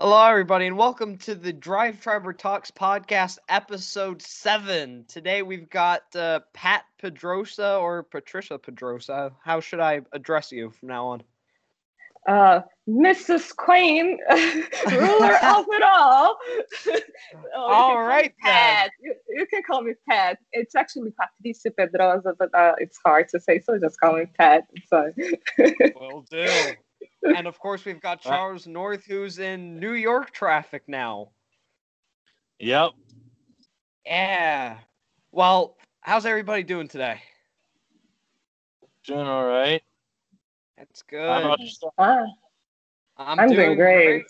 Hello, everybody, and welcome to the Drive Tribe Talks podcast, episode seven. Today we've got uh, Pat Pedrosa or Patricia Pedrosa. How should I address you from now on? Uh, Mrs. Queen, ruler of it all. oh, all right, Pat. You, you, can call me Pat. It's actually Patricia Pedrosa, but uh, it's hard to say, so just call me Pat. So. Will do and of course, we've got Charles North, who's in New York traffic now. Yep. Yeah. Well, how's everybody doing today? Doing all right. That's good. I'm, I'm doing, doing great. great.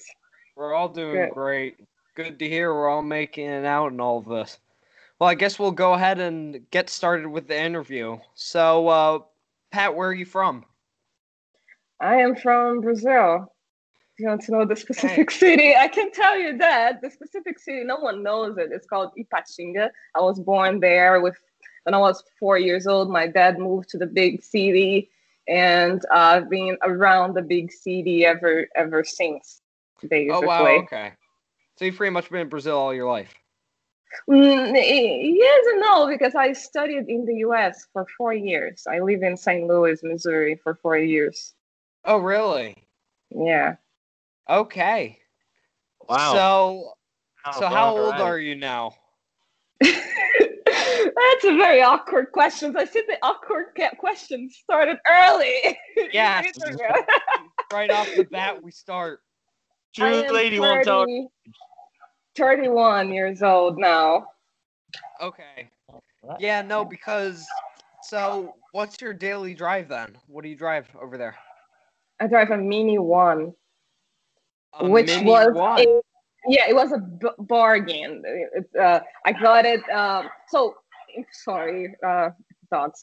We're all doing good. great. Good to hear we're all making it out in all of this. Well, I guess we'll go ahead and get started with the interview. So, uh, Pat, where are you from? I am from Brazil. If you want to know the specific city, I can tell you that the specific city, no one knows it. It's called Ipatinga. I was born there with when I was four years old. My dad moved to the big city, and uh, I've been around the big city ever ever since. Basically. Oh wow! Okay, so you've pretty much been in Brazil all your life. Mm, yes and no, because I studied in the U.S. for four years. I live in St. Louis, Missouri, for four years. Oh, really? Yeah. Okay. Wow. So, so how old right. are you now? That's a very awkward question. I see the awkward question started early. Yeah. right off the bat, we start. True lady 30, won't tell. 31 years old now. Okay. Yeah, no, because so what's your daily drive then? What do you drive over there? I drive a Mini One, a which mini was one. A, yeah, it was a b- bargain. It, uh, I got it. Um, so sorry, uh, thoughts.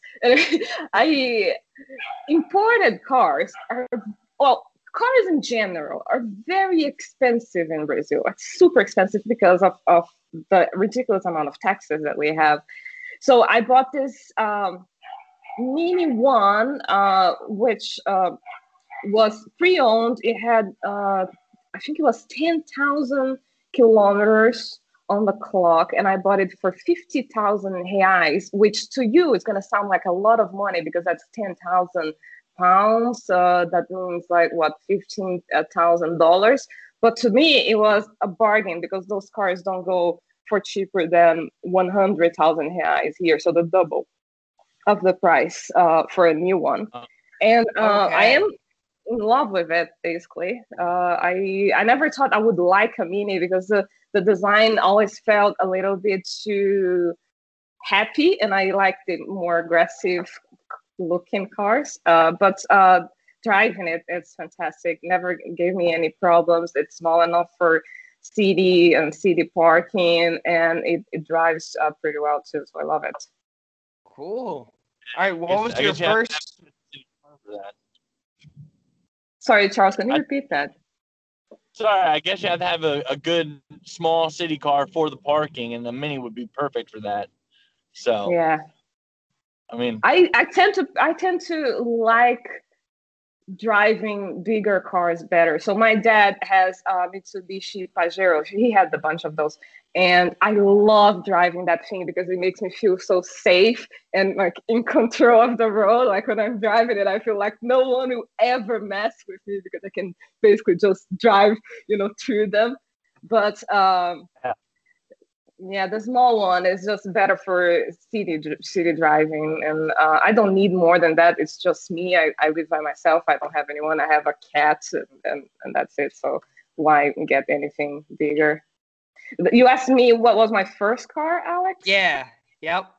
I imported cars are well. Cars in general are very expensive in Brazil. It's super expensive because of, of the ridiculous amount of taxes that we have. So I bought this um, Mini One, uh, which uh, was pre-owned. It had, uh, I think it was 10,000 kilometers on the clock, and I bought it for 50,000 reais, which to you is going to sound like a lot of money because that's 10,000 pounds. Uh, that means like what, $15,000. But to me, it was a bargain because those cars don't go for cheaper than 100,000 reais here, so the double of the price uh, for a new one. And uh, okay. I am in love with it basically. Uh, i i never thought i would like a mini because the, the design always felt a little bit too happy and i like the more aggressive looking cars. Uh, but uh, driving it it's fantastic. Never gave me any problems. It's small enough for city and city parking and it, it drives uh, pretty well too so i love it. Cool. All right what was your first Sorry, Charles, can you I, repeat that? Sorry, I guess you have to have a, a good small city car for the parking, and the Mini would be perfect for that. So yeah, I mean, I I tend to I tend to like driving bigger cars better. So my dad has a Mitsubishi Pajero. He had a bunch of those, and I love driving that thing because it makes me feel so safe and like in control of the road. Like when I'm driving it, I feel like no one will ever mess with me because I can basically just drive, you know, through them. But um, yeah. Yeah the small one is just better for city city driving. And uh, i don't need more than that. It's just me. I, I live by myself. I don't have anyone. I have a cat and, and, and that's it. So why get anything bigger you asked me what was my first car alex yeah yep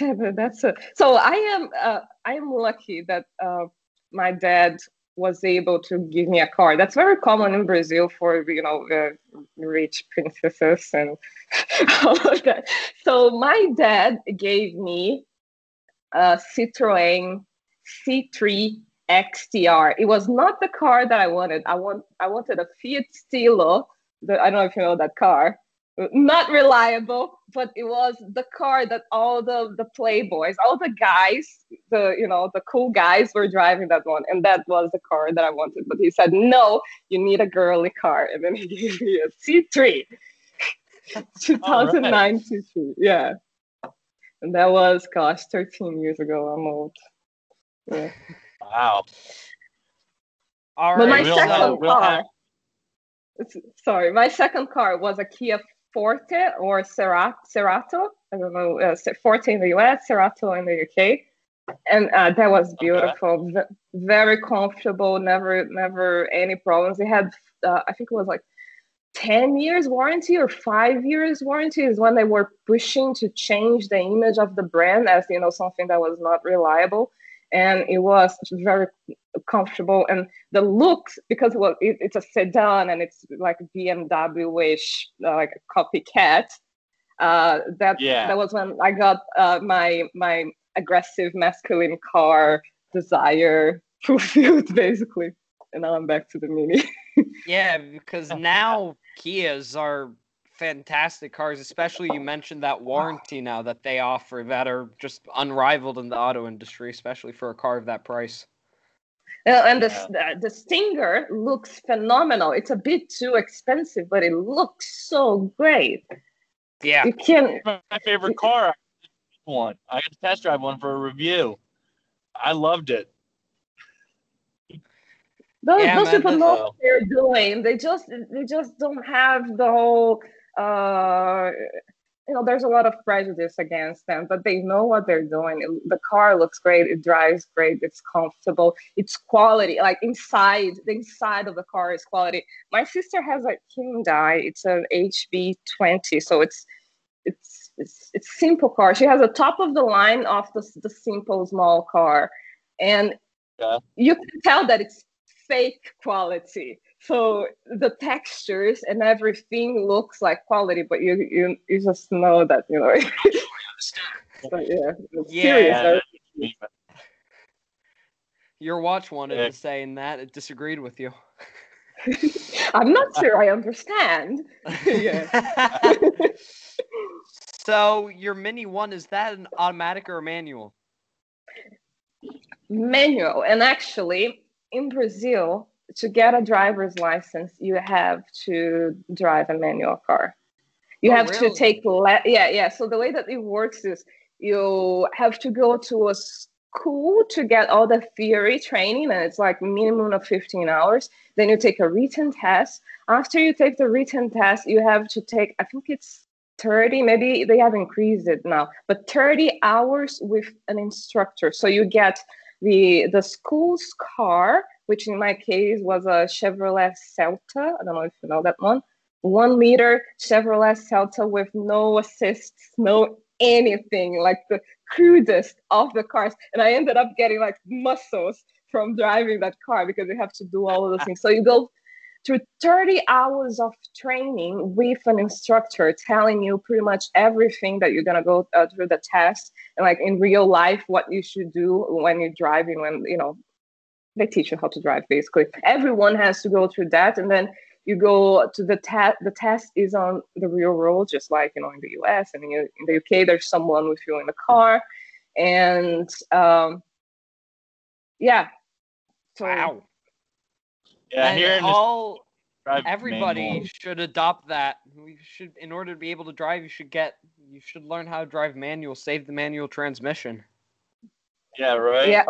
that's it so i am uh, i am lucky that uh, my dad was able to give me a car. That's very common in Brazil for you know uh, rich princesses and all of that. So my dad gave me a Citroen C3 XTR. It was not the car that I wanted. I want I wanted a Fiat Stilo. The, I don't know if you know that car. not reliable, but it was the car that all the the playboys, all the guys, the you know the cool guys were driving that one, and that was the car that I wanted. But he said, "No, you need a girly car," and then he gave me a C3, 2009 right. C3, yeah. And that was, gosh, 13 years ago. I'm old. Yeah. Wow. All right. But my we'll second have, we'll car. Have... Sorry, my second car was a Kia Forte or Cerato. I don't know, uh, Forte in the US, Cerato in the UK, and uh, that was beautiful. Okay. V- very comfortable. Never, never any problems. It had, uh, I think it was like 10 years warranty or five years warranty is when they were pushing to change the image of the brand as you know something that was not reliable and it was very comfortable. And the looks because well it, it's a sedan and it's like bmw-ish uh, like a copycat uh, that yeah. that was when i got uh, my my aggressive masculine car desire fulfilled basically. And now i'm back to the mini. Yeah because now kias are fantastic cars, especially you mentioned that warranty now that they offer that are just unrivaled in the auto industry, especially for a car of that price. Uh, and the, yeah. the Stinger looks phenomenal. It's a bit too expensive, but it looks so great. Yeah, you can. My favorite car, one. I got to test drive one for a review. I loved it. Those, yeah, those man, people know what they're doing. They just they just don't have the whole uh, you know, there's a lot of prejudice against them, but they know what they're doing. The car looks great, it drives great, it's comfortable, it's quality. Like inside, the inside of the car is quality. My sister has a Hyundai, it's an HB20, so it's it's it's it's simple car. She has a top of the line of the the simple small car, and yeah. you can tell that it's fake quality so the textures and everything looks like quality but you you, you just know that you know. But yeah yeah serious, your watch wanted yeah. to saying that it disagreed with you. I'm not sure i understand. Yeah. So your mini one is that an automatic or a manual? Manual and actually in brazil to get a driver's license, you have to drive a manual car. You oh, have really? to take le- yeah yeah. So the way that it works is you have to go to a school to get all the theory training, and it's like minimum of fifteen hours. Then you take a written test. After you take the written test, you have to take I think it's 30 maybe they have increased it now but 30 hours with an instructor so you get the the school's car which in my case was a Chevrolet Celta. I don't know if you know that one. One liter Chevrolet Celta with no assists, no anything, like the crudest of the cars. And I ended up getting like muscles from driving that car because you have to do all of those things. So you go through 30 hours of training with an instructor telling you pretty much everything that you're gonna go uh, through the test and like in real life what you should do when you're driving when you know they teach you how to drive basically. Everyone has to go through that and then you go to the test the test is on the real road just like you know in the us and in, in the uk there's someone with you in the car and um yeah. So wow. Yeah here all everybody manual. should adopt that. We should in order to be able to drive you should get you should learn how to drive manual save the manual transmission. Yeah right. Yeah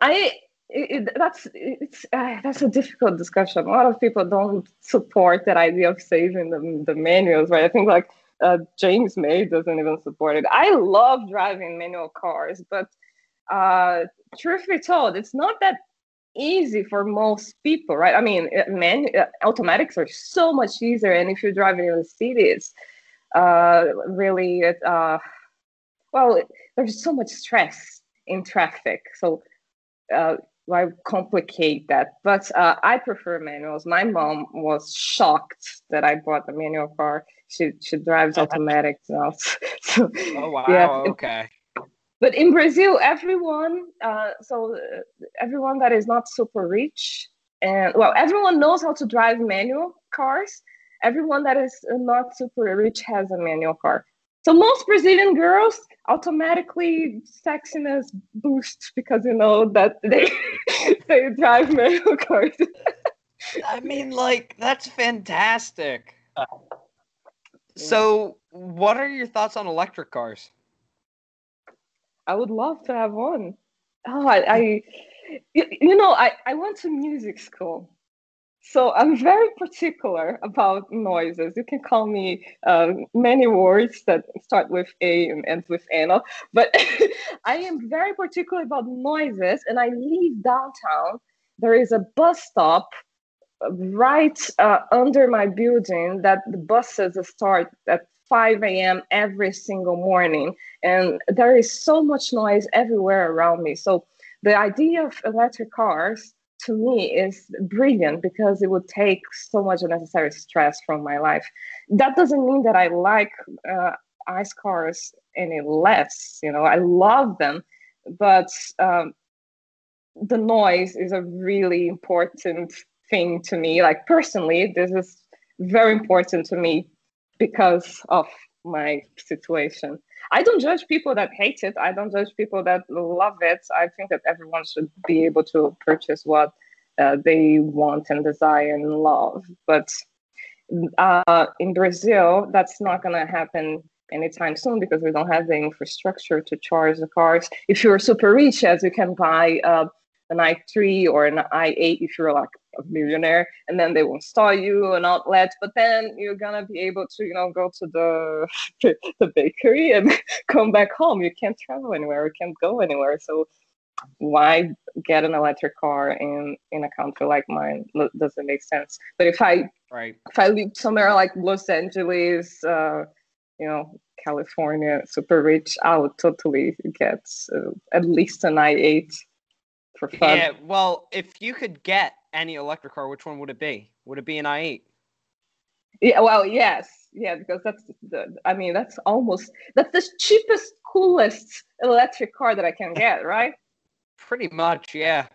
i it, it, that's it's uh, that's a difficult discussion. A lot of people don't support that idea of saving the, the manuals, right? I think like uh, James May doesn't even support it. I love driving manual cars, but uh, truth be told, it's not that easy for most people, right? I mean, man, automatics are so much easier, and if you're driving in the cities, uh, really, it, uh, well, there's so much stress in traffic, so. Uh, why complicate that? But uh, I prefer manuals. My mom was shocked that I bought a manual car. She she drives automatic now. so, oh wow! Yeah. Okay. But in Brazil, everyone, uh, so uh, everyone that is not super rich, and well, everyone knows how to drive manual cars, everyone that is not super rich has a manual car. So most Brazilian girls automatically sexiness boost because you know that they they drive manual cars. I mean, like that's fantastic. So, what are your thoughts on electric cars? I would love to have one. Oh, I, I you, you know, I, I went to music school. So I'm very particular about noises. You can call me uh, many words that start with A and end with Anna, but I am very particular about noises. And I live downtown. There is a bus stop right uh, under my building that the buses start at 5 a.m. every single morning. And there is so much noise everywhere around me. So the idea of electric cars to me is brilliant because it would take so much unnecessary stress from my life. That doesn't mean that I like uh, ice cars any less. You know, I love them, but um, the noise is a really important thing to me. Like personally, this is very important to me because of my situation. I don't judge people that hate it. I don't judge people that love it. I think that everyone should be able to purchase what uh, they want and desire and love. But uh, in Brazil, that's not going to happen anytime soon because we don't have the infrastructure to charge the cars. If you're super rich, as you can buy uh, an i3 or an i8 if you're like a millionaire and then they will install you an outlet but then you're gonna be able to you know go to the the bakery and come back home. You can't travel anywhere. You can't go anywhere. So why get an electric car in in a country like mine? Doesn't make sense. But if i right. if i live somewhere like los angeles uh you know california super rich i would totally get uh, at least an i8 for fun. Yeah, well, if you could get any electric car, which one would it be? Would it be an i8? Yeah, well, yes, yeah, because that's the. I mean, that's almost that's the cheapest, coolest electric car that I can get, right? Pretty much, yeah.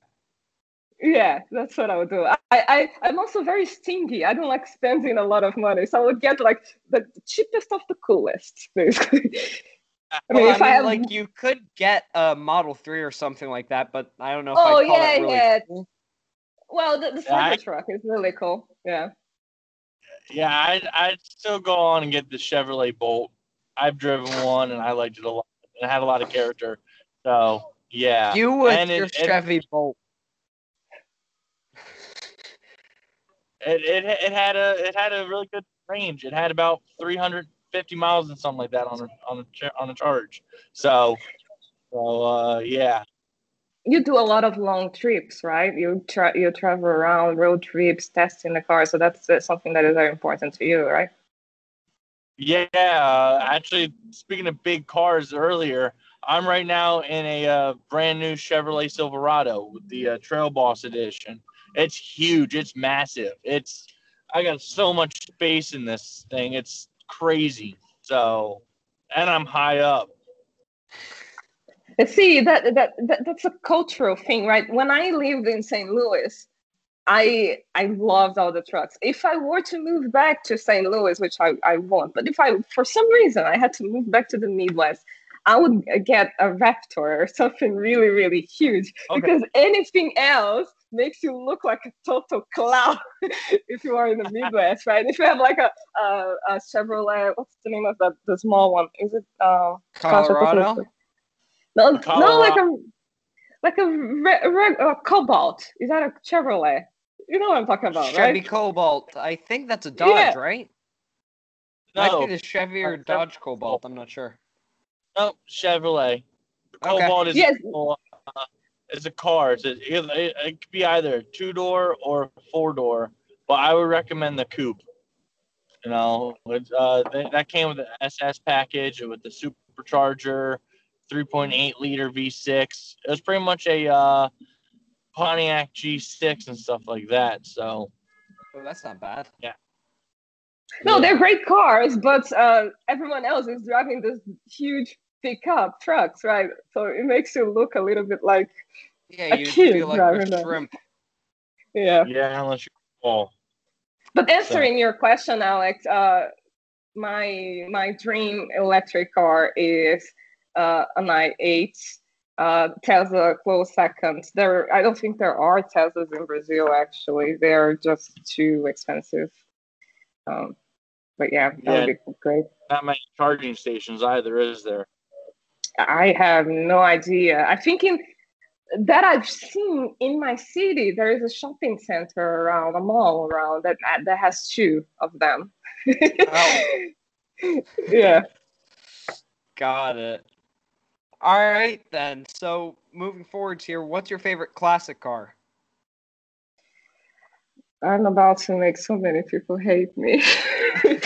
Yeah, that's what I would do. I, I, I'm also very stingy. I don't like spending a lot of money, so I would get like the cheapest of the coolest, basically. Uh, I mean, well, I mean, I have... like you could get a Model Three or something like that, but I don't know. If oh I'd call yeah, really yeah. Cool. Well, the, the yeah, truck is really cool. Yeah. Yeah, I'd, I'd still go on and get the Chevrolet Bolt. I've driven one and I liked it a lot. And It had a lot of character. So yeah. You with and your it, Chevy it, Bolt. It, it it had a it had a really good range. It had about 350 miles and something like that on a on a on a charge. So, so uh, yeah. You do a lot of long trips, right? You try you travel around road trips, testing the car. So that's uh, something that is very important to you, right? Yeah, actually, speaking of big cars earlier, I'm right now in a uh, brand new Chevrolet Silverado with the uh, Trail Boss edition. It's huge. It's massive. It's I got so much space in this thing. It's crazy. So, and I'm high up. See that, that that that's a cultural thing, right? When I lived in St. Louis, I I loved all the trucks. If I were to move back to St. Louis, which I, I won't, but if I for some reason I had to move back to the Midwest, I would get a Raptor or something really really huge okay. because anything else makes you look like a total clown if you are in the Midwest, right? If you have like a, a, a Chevrolet, what's the name of that the small one? Is it uh, Colorado? No, Colorado. no, like a like a, re- re- a Cobalt. Is that a Chevrolet? You know what I'm talking about, Chevy right? Chevy Cobalt. I think that's a Dodge, yeah. right? No. Might be the Chevy or Dodge Cobalt. I'm not sure. No, Chevrolet. Cobalt okay. is yes. uh, it's a car. It's a, it, it could be either two door or four door, but I would recommend the coupe. You know, uh, that came with the SS package with the supercharger, 3.8 liter V6. It was pretty much a uh, Pontiac G6 and stuff like that. So, oh, that's not bad. Yeah. No, they're great cars, but uh, everyone else is driving this huge pickup trucks, right? So it makes you look a little bit like yeah, you feel like a shrimp. Yeah. Yeah, unless you're tall. But answering so. your question, Alex, uh, my my dream electric car is uh, an i8. Uh, Tesla close second. There, I don't think there are Teslas in Brazil. Actually, they're just too expensive. Um, but yeah, that yeah, would be great. Not many charging stations either, is there? I have no idea. I think in that I've seen in my city, there is a shopping center around, a mall around that that has two of them. oh. yeah. Got it. All right then. So moving forwards here, what's your favorite classic car? I'm about to make so many people hate me. Can't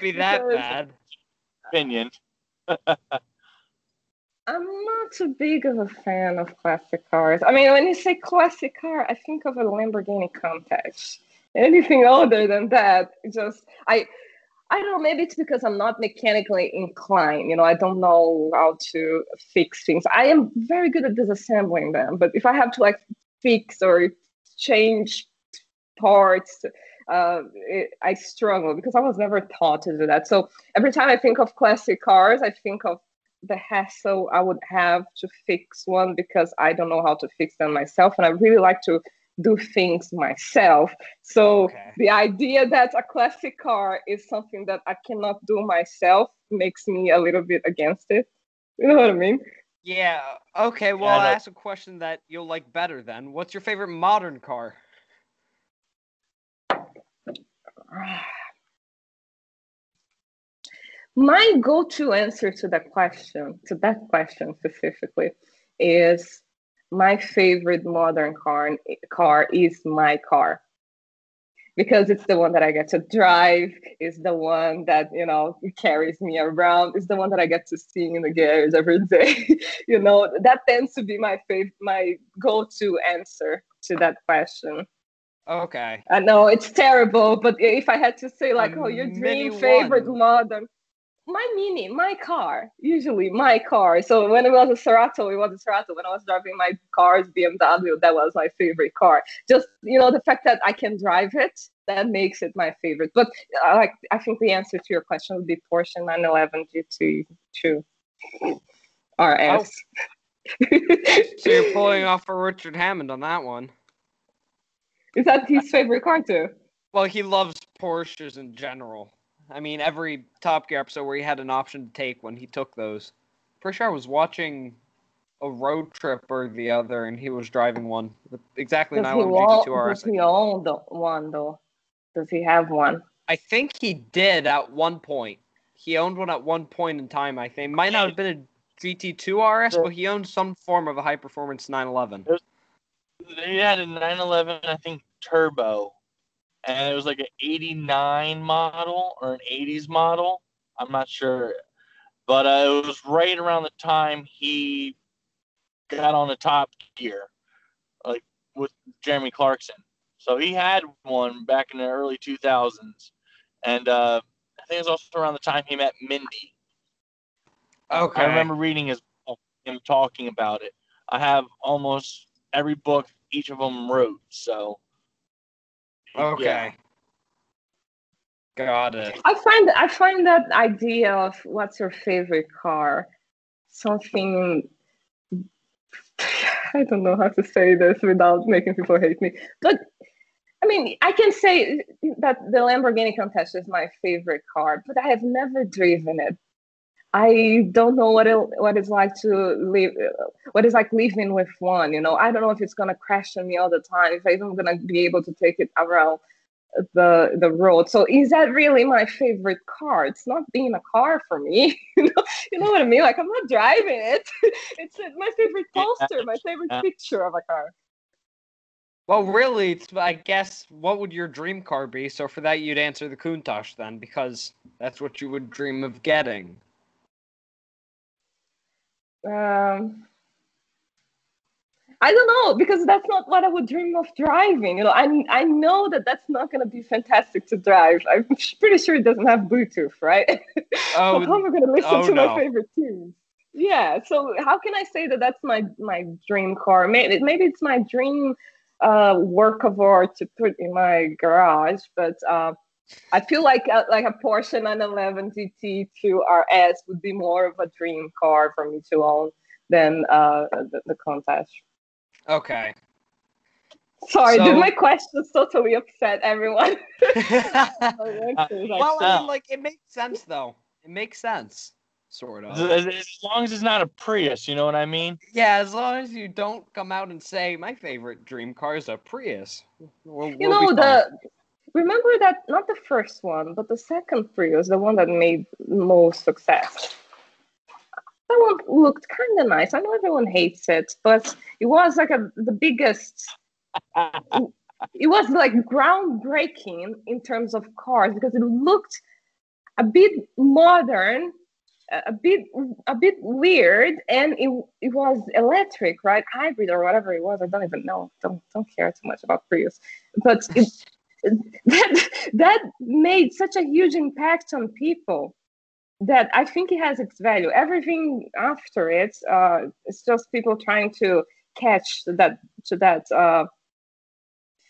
be that because bad. Opinion. I'm not too big of a fan of classic cars. I mean, when you say classic car, I think of a Lamborghini Countach. Anything older than that, just I, I don't know. Maybe it's because I'm not mechanically inclined. You know, I don't know how to fix things. I am very good at disassembling them, but if I have to like fix or change parts, uh, it, I struggle because I was never taught to do that. So every time I think of classic cars, I think of the hassle I would have to fix one because I don't know how to fix them myself. And I really like to do things myself. So okay. the idea that a classic car is something that I cannot do myself makes me a little bit against it. You know what I mean? Yeah. Okay. Well, yeah, I'll ask a question that you'll like better then. What's your favorite modern car? my go-to answer to that question to that question specifically is my favorite modern car car is my car because it's the one that I get to drive, is the one that you know carries me around, is the one that I get to see in the gears every day. you know, that tends to be my favorite, my go-to answer to that question. Okay. I know it's terrible, but if I had to say like, A oh, your um, dream favorite modern, my mini, my car, usually my car. So when it was a Cerato, it was a Cerato. When I was driving my cars, BMW, that was my favorite car. Just you know, the fact that I can drive it, that makes it my favorite. But uh, like, I think the answer to your question would be Porsche 911 GT2 RS. Oh. so you're pulling off for Richard Hammond on that one. Is that his favorite car too? Well, he loves Porsches in general. I mean, every Top Gear episode where he had an option to take when he took those. Pretty sure I was watching a road trip or the other, and he was driving one. Exactly does 911 GT2 RS. Does he own the one though? Does he have one? I think he did at one point. He owned one at one point in time. I think might not have been a GT2 RS, but he owned some form of a high performance 911. He had a 911, I think, turbo and it was like an 89 model or an 80s model. I'm not sure. But uh, it was right around the time he got on the top gear, like with Jeremy Clarkson. So he had one back in the early 2000s. And uh, I think it was also around the time he met Mindy. Okay. I remember reading his him talking about it. I have almost every book each of them wrote. So Okay. Yeah. Got it. I find I find that idea of what's your favorite car something I don't know how to say this without making people hate me. But I mean, I can say that the Lamborghini Countach is my favorite car, but I have never driven it. I don't know what it, what it's like to live, what it's like living with one. You know, I don't know if it's gonna crash on me all the time. If I'm gonna be able to take it around the the road. So is that really my favorite car? It's not being a car for me. you know, you know what I mean? Like I'm not driving it. it's my favorite poster, my favorite picture of a car. Well, really, it's, I guess what would your dream car be? So for that, you'd answer the Countach then, because that's what you would dream of getting. Um, I don't know because that's not what I would dream of driving. You know, I I know that that's not going to be fantastic to drive. I'm pretty sure it doesn't have Bluetooth, right? Oh, so how am I going to listen oh, to no. my favorite tunes? Yeah. So how can I say that that's my my dream car? Maybe maybe it's my dream uh, work of art to put in my garage, but uh, I feel like a, uh, like a Porsche 911 GT 2 RS would be more of a dream car for me to own than uh, the, the Countach. Okay. Sorry, so... did my questions totally upset everyone? well, I mean, like it makes sense though. It makes sense, sort of. As long as it's not a Prius, you know what I mean? Yeah, as long as you don't come out and say my favorite dream car is a Prius. We'll, you we'll know the remember that not the first one, but the second Prius, the one that made most success. That one looked kind of nice. I know everyone hates it, but it was like a, the biggest. it was like groundbreaking in terms of cars because it looked a bit modern a bit a bit weird and it, it was electric right hybrid or whatever it was i don't even know don't don't care too much about prius but it, that that made such a huge impact on people that I think it has its value. Everything after it, uh, it's just people trying to catch that to that uh,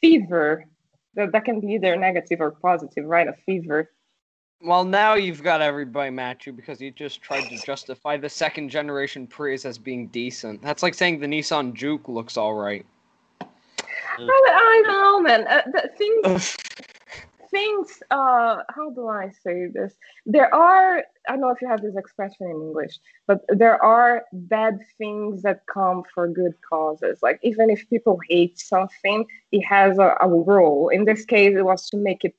fever that that can be either negative or positive, right? A fever. Well, now you've got everybody mad you because you just tried to justify the second generation Prius as being decent. That's like saying the Nissan Juke looks all right. I, know, man. Uh, the things, things. Uh, how do I say this? There are. I don't know if you have this expression in English, but there are bad things that come for good causes. Like even if people hate something, it has a, a role. In this case, it was to make it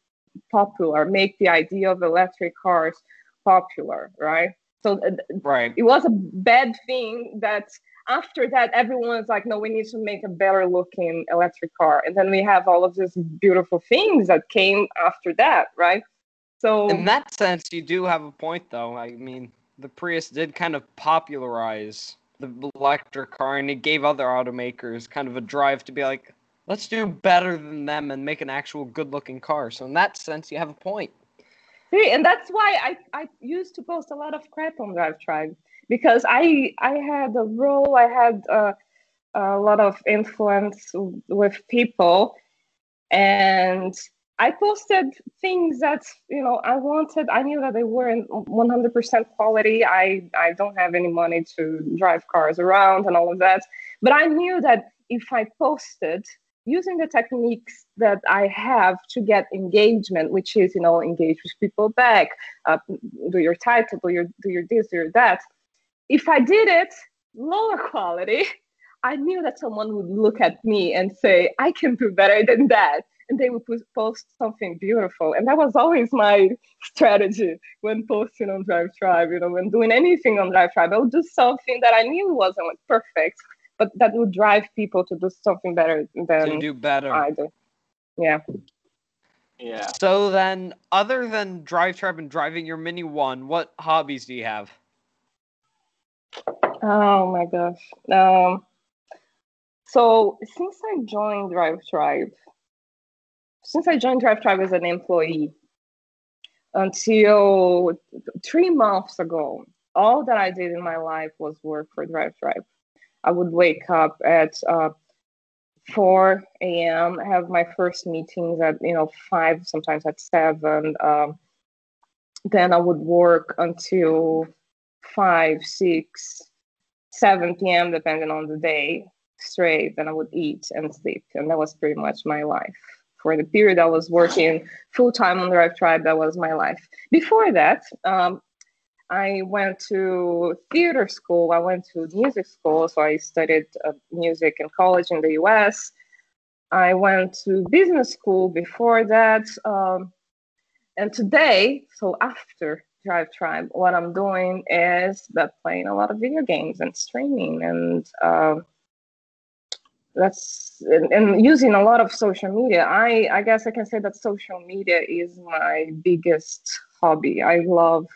popular, make the idea of electric cars popular, right? So uh, right. it was a bad thing that after that, everyone's like, no, we need to make a better looking electric car. And then we have all of these beautiful things that came after that, right? So, in that sense, you do have a point, though. I mean, the Prius did kind of popularize the electric car, and it gave other automakers kind of a drive to be like, let's do better than them and make an actual good looking car. So, in that sense, you have a point. See, and that's why I, I used to post a lot of crap on Drive Tribe because I I had a role, I had a, a lot of influence with people, and I posted things that you know I wanted. I knew that they weren't 100% quality. I I don't have any money to drive cars around and all of that, but I knew that if I posted using the techniques that I have to get engagement, which is you know engage with people back, uh, do your title, do your do your this, do your that if I did it lower quality, I knew that someone would look at me and say, I can do better than that. And they would post something beautiful. And that was always my strategy when posting on Drive Tribe, you know, when doing anything on Drive Tribe. I would do something that I knew wasn't like perfect, but that would drive people to do something better than to do better. I do. Yeah. Yeah. So then, other than Drive Tribe and driving your Mini One, what hobbies do you have? Oh my gosh. Um, so since I joined Drive Tribe, since I joined Drive Tribe as an employee until three months ago, all that I did in my life was work for Drive Tribe. I would wake up at uh, 4 a.m., have my first meetings at you know five, sometimes at seven. Um, then I would work until five, six, 7 p.m., depending on the day, straight. Then I would eat and sleep. And that was pretty much my life. For the period I was working full time on the Drive Tribe, that was my life. Before that, um, I went to theater school. I went to music school. So I studied uh, music in college in the US. I went to business school before that. Um, and today, so after Drive Tribe, what I'm doing is that playing a lot of video games and streaming and uh, that's and, and, using a lot of social media. I I guess I can say that social media is my biggest hobby. I love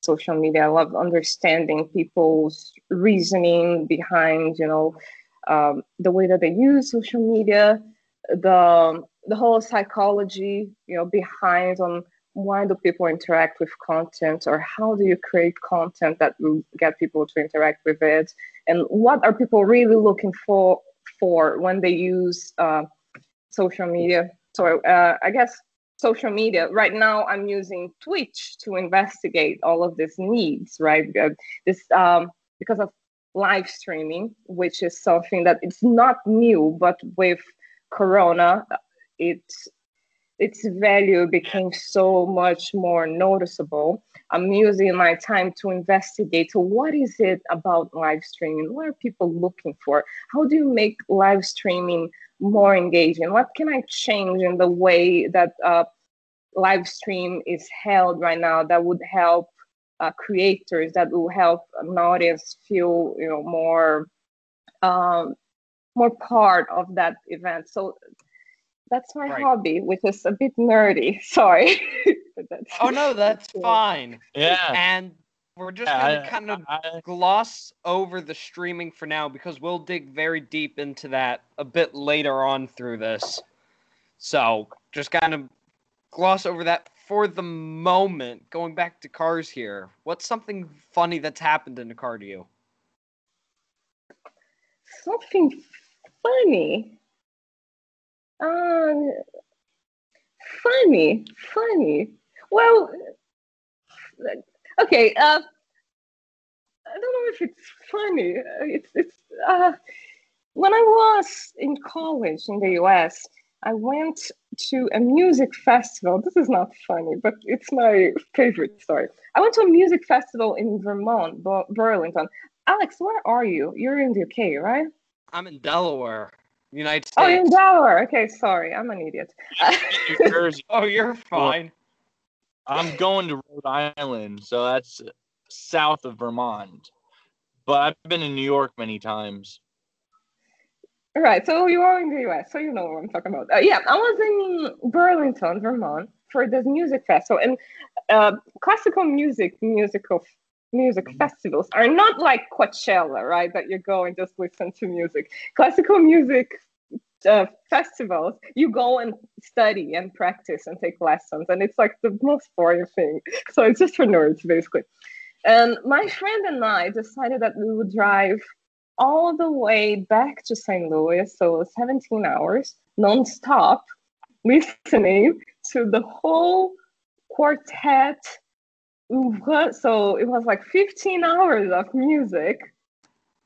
social media. I love understanding people's reasoning behind you know um, the way that they use social media, the the whole psychology you know behind on why do people interact with content or how do you create content that will get people to interact with it and what are people really looking for for when they use uh, social media. So uh, I guess social media. Right now, I'm using Twitch to investigate all of these needs. Right, uh, this um, because of live streaming, which is something that it's not new, but with Corona, it's its value became so much more noticeable. I'm using my time to investigate. So, what is it about live streaming? What are people looking for? How do you make live streaming more engaging? What can I change in the way that uh, live stream is held right now that would help uh, creators, that will help an audience feel, you know, more um, more part of that event? So that's my right. hobby, which is a bit nerdy. Sorry. oh no, that's fine. Yeah. And we're just yeah, gonna I, kind of I, gloss over the streaming for now because we'll dig very deep into that a bit later on through this. So just kind of gloss over that for the moment. Going back to cars here, what's something funny that's happened in a car to you? Something funny. Um, funny, funny. Well, okay. Uh, I don't know if it's funny. It's it's. Uh, when I was in college in the U.S., I went to a music festival. This is not funny, but it's my favorite story. I went to a music festival in Vermont, Burlington. Alex, where are you? You're in the UK, right? I'm in Delaware. United States. Oh, in Delaware. Okay, sorry, I'm an idiot. New Jersey. oh, you're fine. I'm going to Rhode Island, so that's south of Vermont. But I've been in New York many times. Right, so you are in the US, so you know what I'm talking about. Uh, yeah, I was in Burlington, Vermont, for this music festival, and uh, classical music, musical music festivals are not like Coachella, right? That you go and just listen to music. Classical music uh, festivals, you go and study and practice and take lessons, and it's like the most boring thing. So it's just for nerds, basically. And my friend and I decided that we would drive all the way back to St. Louis, so 17 hours nonstop, listening to the whole quartet so it was like 15 hours of music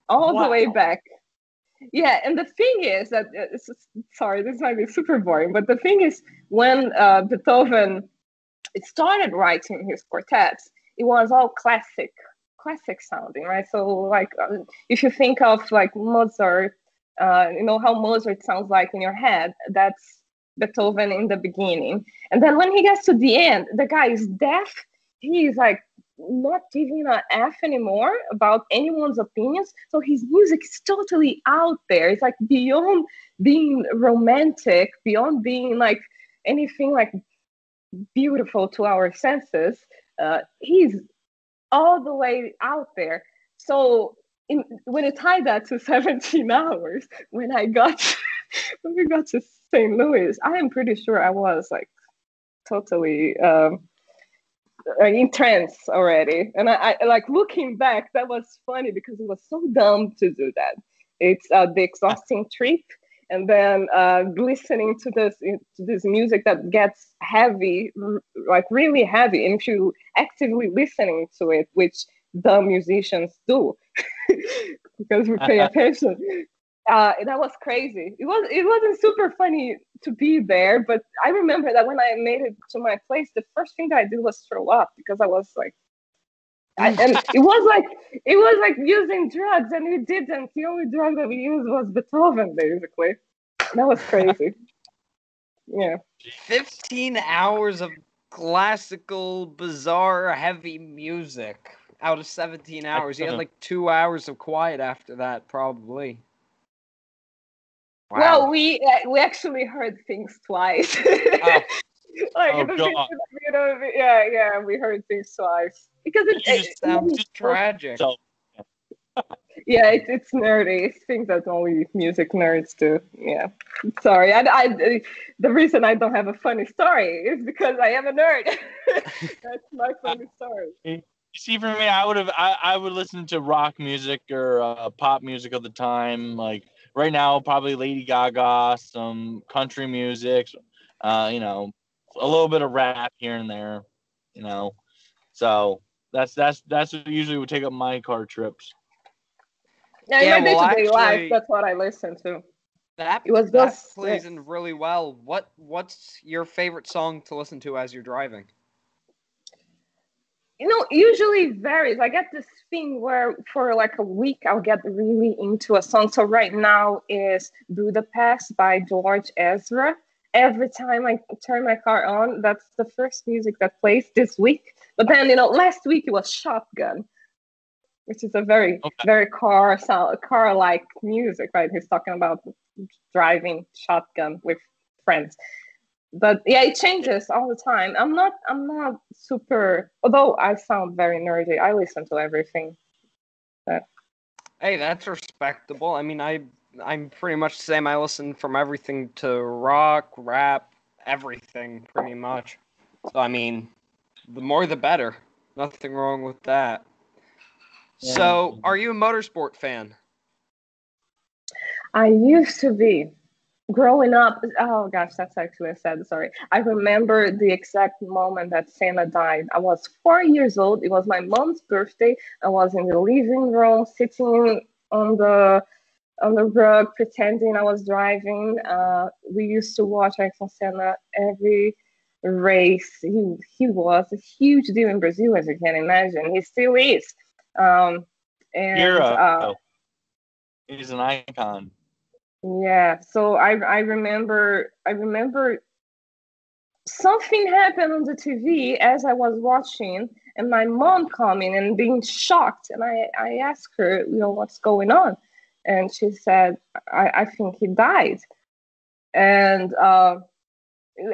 all wow. the way back. Yeah and the thing is that uh, sorry this might be super boring but the thing is when uh, beethoven started writing his quartets it was all classic classic sounding right? So like uh, if you think of like mozart uh, you know how mozart sounds like in your head? That's beethoven in the beginning. And then when he gets to the end the guy is deaf he's like not giving an F anymore about anyone's opinions. So his music is totally out there. It's like beyond being romantic, beyond being like anything like beautiful to our senses. Uh, he's all the way out there. So in, when you tie that to 17 hours, when I got when we got to St. Louis, I am pretty sure I was like totally um, uh, in trance already. And I, I, like looking back, that was funny because it was so dumb to do that. It's uh, the exhausting trip, and then uh, listening to this to this music that gets heavy, like really heavy, and if you actively listening to it, which the musicians do, because we pay attention uh, that was crazy. It was it wasn't super funny to be there, but I remember that when I made it to my place, the first thing that I did was throw up because I was like, I, and it was like it was like using drugs, and we didn't. The only drug that we used was Beethoven, basically. That was crazy. yeah. Fifteen hours of classical, bizarre, heavy music out of 17 hours. You had like two hours of quiet after that, probably. Wow. Well, we uh, we actually heard things twice. Oh. like oh, God. you know, yeah, yeah, we heard things twice because it, it just sounds just tragic. So, yeah, it's it's nerdy. It's things that only music nerds do. Yeah, sorry. I, I the reason I don't have a funny story is because I am a nerd. That's my funny story. You see, for me, I would have I, I would listen to rock music or uh, pop music of the time, like right now probably Lady Gaga, some country music, uh, you know, a little bit of rap here and there, you know. So that's that's that's usually would take up my car trips. Yeah, yeah my well, day-to-day that's what I listen to. That it was just, that plays in really well. What what's your favorite song to listen to as you're driving? You know, usually varies. I get this thing where for like a week I'll get really into a song. So right now is Budapest by George Ezra. Every time I turn my car on, that's the first music that plays this week. But then, you know, last week it was Shotgun which is a very okay. very car sound car like music right he's talking about driving shotgun with friends but yeah it changes all the time. I'm not i'm not super although i sound very nerdy i listen to everything. But hey that's respectable. I mean i i'm pretty much the same. I listen from everything to rock rap everything pretty much. So i mean the more the better. Nothing wrong with that. So, are you a motorsport fan? I used to be. Growing up, oh gosh, that's actually sad. Sorry. I remember the exact moment that Senna died. I was four years old. It was my mom's birthday. I was in the living room, sitting on the on the rug, pretending I was driving. Uh, we used to watch Senna every race. He he was a huge deal in Brazil, as you can imagine. He still is. Um, and Hero. Uh, he's an icon. Yeah. So I I remember I remember something happened on the TV as I was watching, and my mom coming and being shocked, and I I asked her, you know, what's going on, and she said, I I think he died, and. Uh,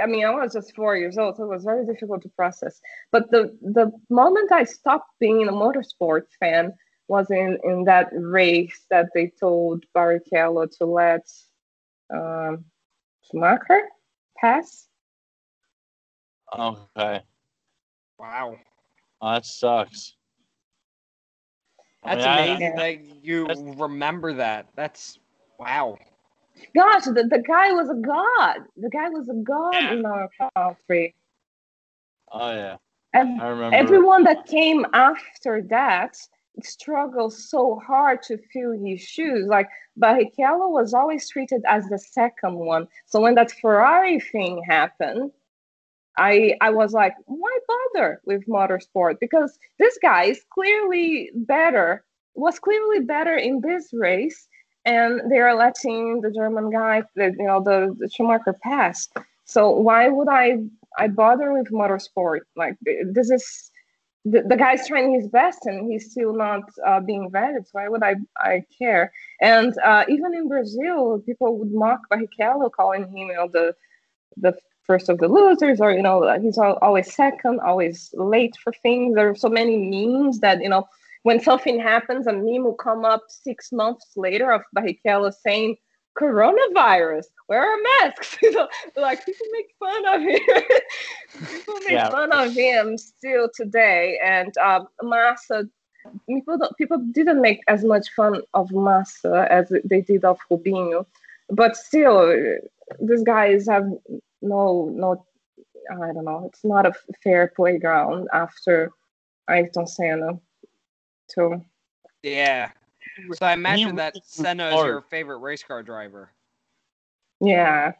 I mean, I was just four years old, so it was very difficult to process. But the the moment I stopped being a motorsport fan was in in that race that they told Barrichello to let um, Schumacher pass. Okay. Wow. Oh, that sucks. That's I mean, amazing I, that you that's... remember that. That's wow. Gosh, the, the guy was a god. The guy was a god yeah. in our country. Oh yeah. And I remember. Everyone that came after that struggled so hard to fill his shoes. Like Barrichello was always treated as the second one. So when that Ferrari thing happened, I I was like, why bother with motorsport? Because this guy is clearly better, was clearly better in this race and they are letting the German guy, the, you know, the, the Schumacher pass. So why would I I bother with motorsport? Like this is the, the guy's trying his best and he's still not uh, being vetted. So why would I I care? And uh, even in Brazil, people would mock Barrichello, calling him you know the the first of the losers, or you know he's always second, always late for things. There are so many memes that you know when something happens, a meme will come up six months later of Barrichello saying, coronavirus, wear a mask. you know, like people make fun of him. people make yeah. fun of him still today. And um, Massa, people people didn't make as much fun of Massa as they did of Rubinho, but still, these guys have no no. I don't know. It's not a fair playground after Ayrton Senna too. Yeah. So I imagine that Senna is your favorite race car driver. Yeah.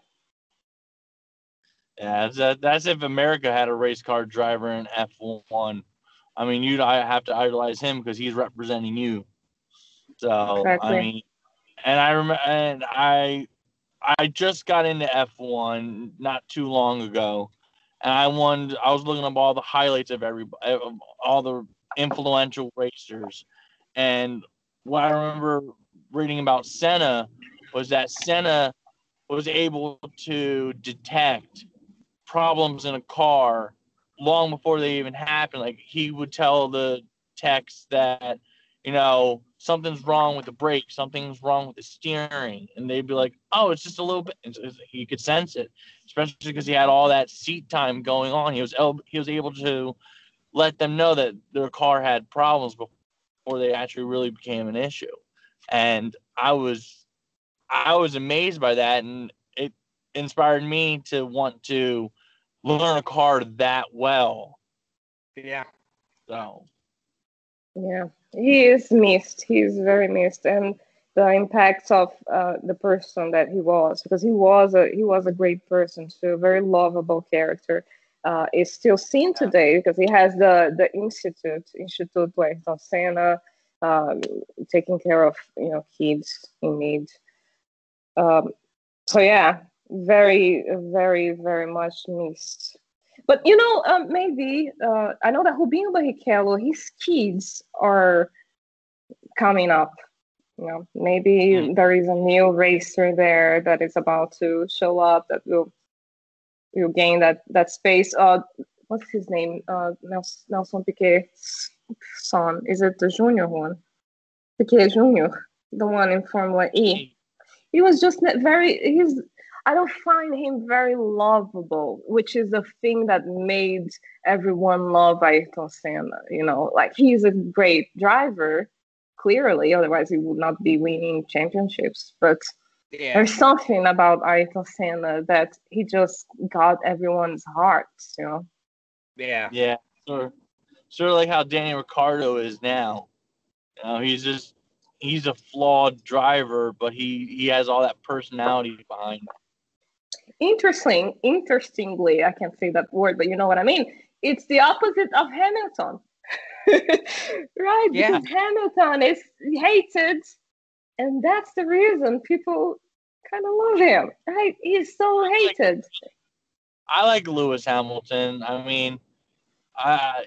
Yeah, that's, that's uh, if America had a race car driver in F1. I mean, you'd have to idolize him because he's representing you. So exactly. I mean, and I remember, and I, I just got into F1 not too long ago, and I won. I was looking up all the highlights of every, of all the influential racers. And what I remember reading about Senna was that Senna was able to detect problems in a car long before they even happened. Like he would tell the techs that, you know, something's wrong with the brake, something's wrong with the steering, and they'd be like, "Oh, it's just a little bit." he could sense it, especially because he had all that seat time going on. He was he was able to let them know that their car had problems before they actually really became an issue. And I was I was amazed by that, and it inspired me to want to learn a car that well. Yeah. So. Yeah, he is missed. He's very missed, and the impacts of uh, the person that he was, because he was a he was a great person too, a very lovable character. Uh, is still seen today because he has the the institute, Instituto Ayrton Senna, um, taking care of you know kids in need. Um, so yeah, very, very, very much missed. But you know, um, maybe uh, I know that Rubinho Barrichello, his kids are coming up. You know, maybe mm. there is a new racer there that is about to show up that will will gain that that space. Uh, what's his name? Uh, Nelson, Nelson Piquet's son. Is it the junior one? Piquet Junior, the one in Formula E. He was just very. He's I don't find him very lovable, which is the thing that made everyone love Ayrton Senna. You know, like he's a great driver, clearly, otherwise he would not be winning championships. But yeah. there's something about Ayrton Senna that he just got everyone's hearts, you know. Yeah. Yeah. Sort of, sort of like how Danny Ricciardo is now. You know, he's just he's a flawed driver, but he he has all that personality behind him interesting, interestingly, I can't say that word, but you know what I mean. It's the opposite of Hamilton, right? Yeah. Because Hamilton is hated, and that's the reason people kind of love him, right? He's so hated. I like Lewis Hamilton. I mean, uh,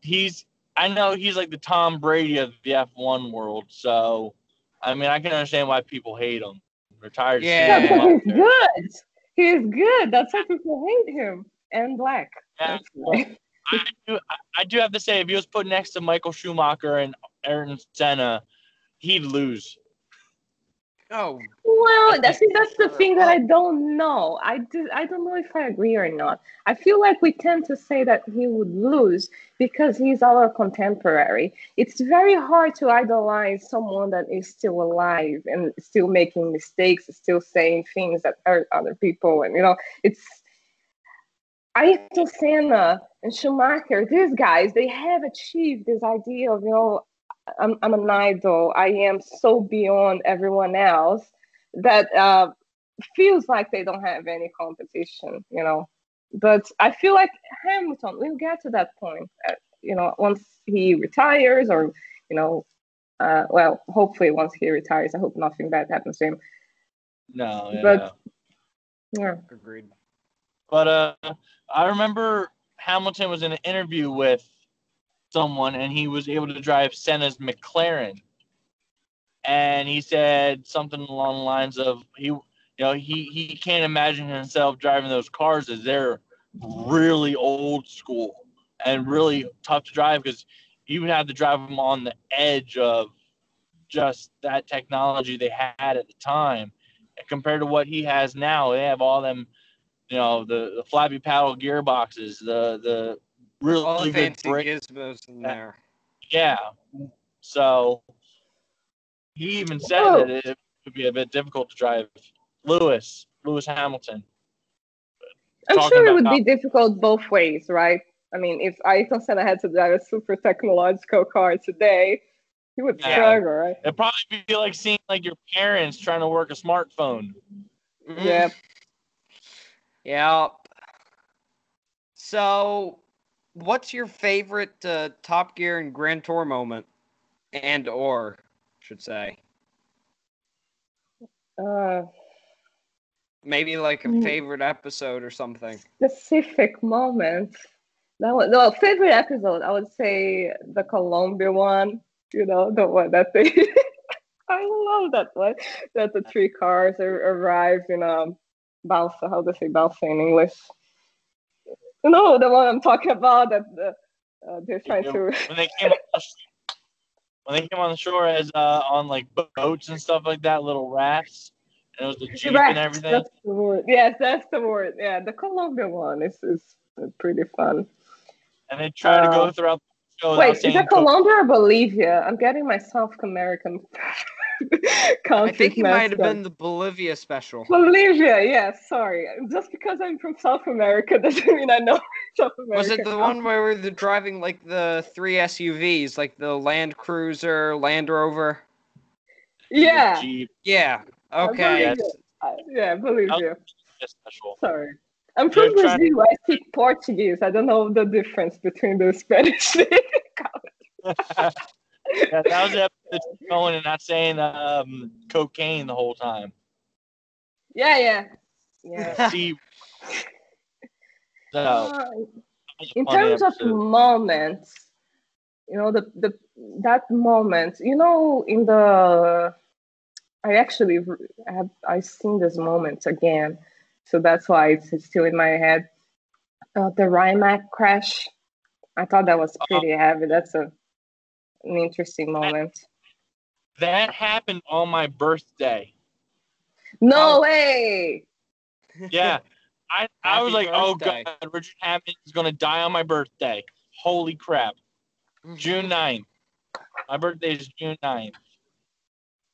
he's I know he's like the Tom Brady of the F1 world. So, I mean, I can understand why people hate him. Retired. Yeah, yeah he's good. He's good. That's why people hate him. And black. Yeah. I do, I do have to say, if he was put next to Michael Schumacher and Ayrton Senna, he'd lose. Oh. Well, that's that's the thing that I don't know. I do I don't know if I agree or not. I feel like we tend to say that he would lose because he's our contemporary. It's very hard to idolize someone that is still alive and still making mistakes, still saying things that hurt other people, and you know, it's Ayrton Senna and Schumacher, these guys, they have achieved this idea of, you know, I'm, I'm an idol. I am so beyond everyone else that uh, feels like they don't have any competition, you know. But I feel like Hamilton will get to that point, uh, you know, once he retires or, you know, uh, well, hopefully once he retires, I hope nothing bad happens to him. No, yeah. But, yeah. Agreed. But uh, I remember Hamilton was in an interview with someone and he was able to drive Senna's McLaren. And he said something along the lines of he you know he he can't imagine himself driving those cars as they're really old school and really tough to drive because you would have to drive them on the edge of just that technology they had at the time and compared to what he has now they have all them you know the, the flappy paddle gearboxes the the really All good fancy break. gizmos in there. Yeah. So he even said oh. that it would be a bit difficult to drive Lewis, Lewis Hamilton. I'm sure it would how- be difficult both ways, right? I mean, if Ayrton Senna had to drive a super technological car today, he would yeah. struggle, right? It'd probably be like seeing like your parents trying to work a smartphone. Yep. yep. So what's your favorite uh, Top Gear and Grand Tour moment, and or should say? Uh, maybe like a mm. favorite episode or something. Specific moment. That was the favorite episode. I would say the Colombia one. You know the one that they. I love that one. That the three cars arrive in um Balsa. How do they say Balsa in English? No, the one I'm talking about that uh, they're trying to. when they came on, when they came on the shore as uh, on like boats and stuff like that, little rafts, and it was the jeep Rafts, and everything. That's the word. Yes, that's the word. Yeah, the Colombian one is is pretty fun. And they try uh, to go uh, throughout. The show wait, is that Colombia or Bolivia? I'm getting my South American. I think it might have been the Bolivia special. Bolivia, yes. Yeah, sorry. Just because I'm from South America doesn't mean I know South America. Was it the one where they're driving like the three SUVs, like the Land Cruiser, Land Rover? Yeah. Yeah. Okay. I uh, yeah, I believe you. Special. Sorry. I'm from Brazil. I speak Portuguese. I don't know the difference between the Spanish. Yeah, that was the episode going and not saying um, cocaine the whole time. Yeah, yeah, yeah. See, so, uh, in terms episode. of moments, you know the the that moment, you know, in the I actually have I seen this moment again, so that's why it's still in my head. Uh, the Rimac crash, I thought that was pretty uh, heavy. That's a an interesting moment. That, that happened on my birthday. No oh. way. Yeah. I, I was like, oh, birthday. oh god, Richard Hammond is gonna die on my birthday. Holy crap. Mm-hmm. June 9th. My birthday is June 9th.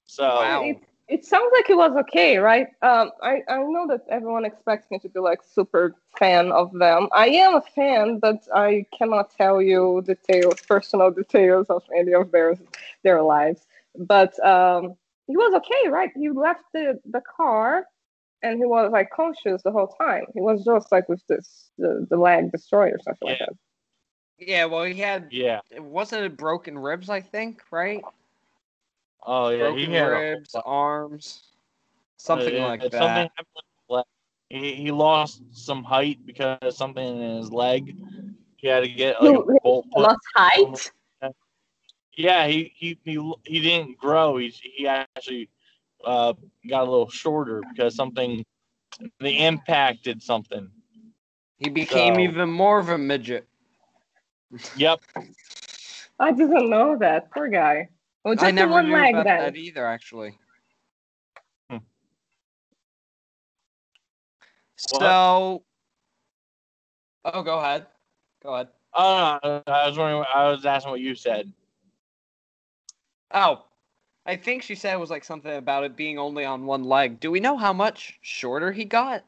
So wow. it, it sounds like it was okay, right? Um, I, I know that everyone expects me to be like super fan of them. I am a fan, but I cannot tell you details, personal details of any of their their lives. But um, he was okay, right? He left the, the car and he was like conscious the whole time. He was just like with this the, the leg destroyed or something yeah. like that. Yeah, well, he had. Yeah. It wasn't it broken ribs, I think, right? Oh yeah, broken he had ribs, arms, something uh, like that. Something he, he lost some height because of something in his leg. He had to get like a bolt. Lost height. Yeah, he, he he he didn't grow. He he actually uh, got a little shorter because something the impact did something. He became so, even more of a midget. Yep. I didn't know that. Poor guy. Well, just I never one knew leg, about then. that either, actually. Hmm. So, oh, go ahead. Go ahead. Oh, I was wondering. I was asking what you said. Oh, I think she said it was like something about it being only on one leg. Do we know how much shorter he got?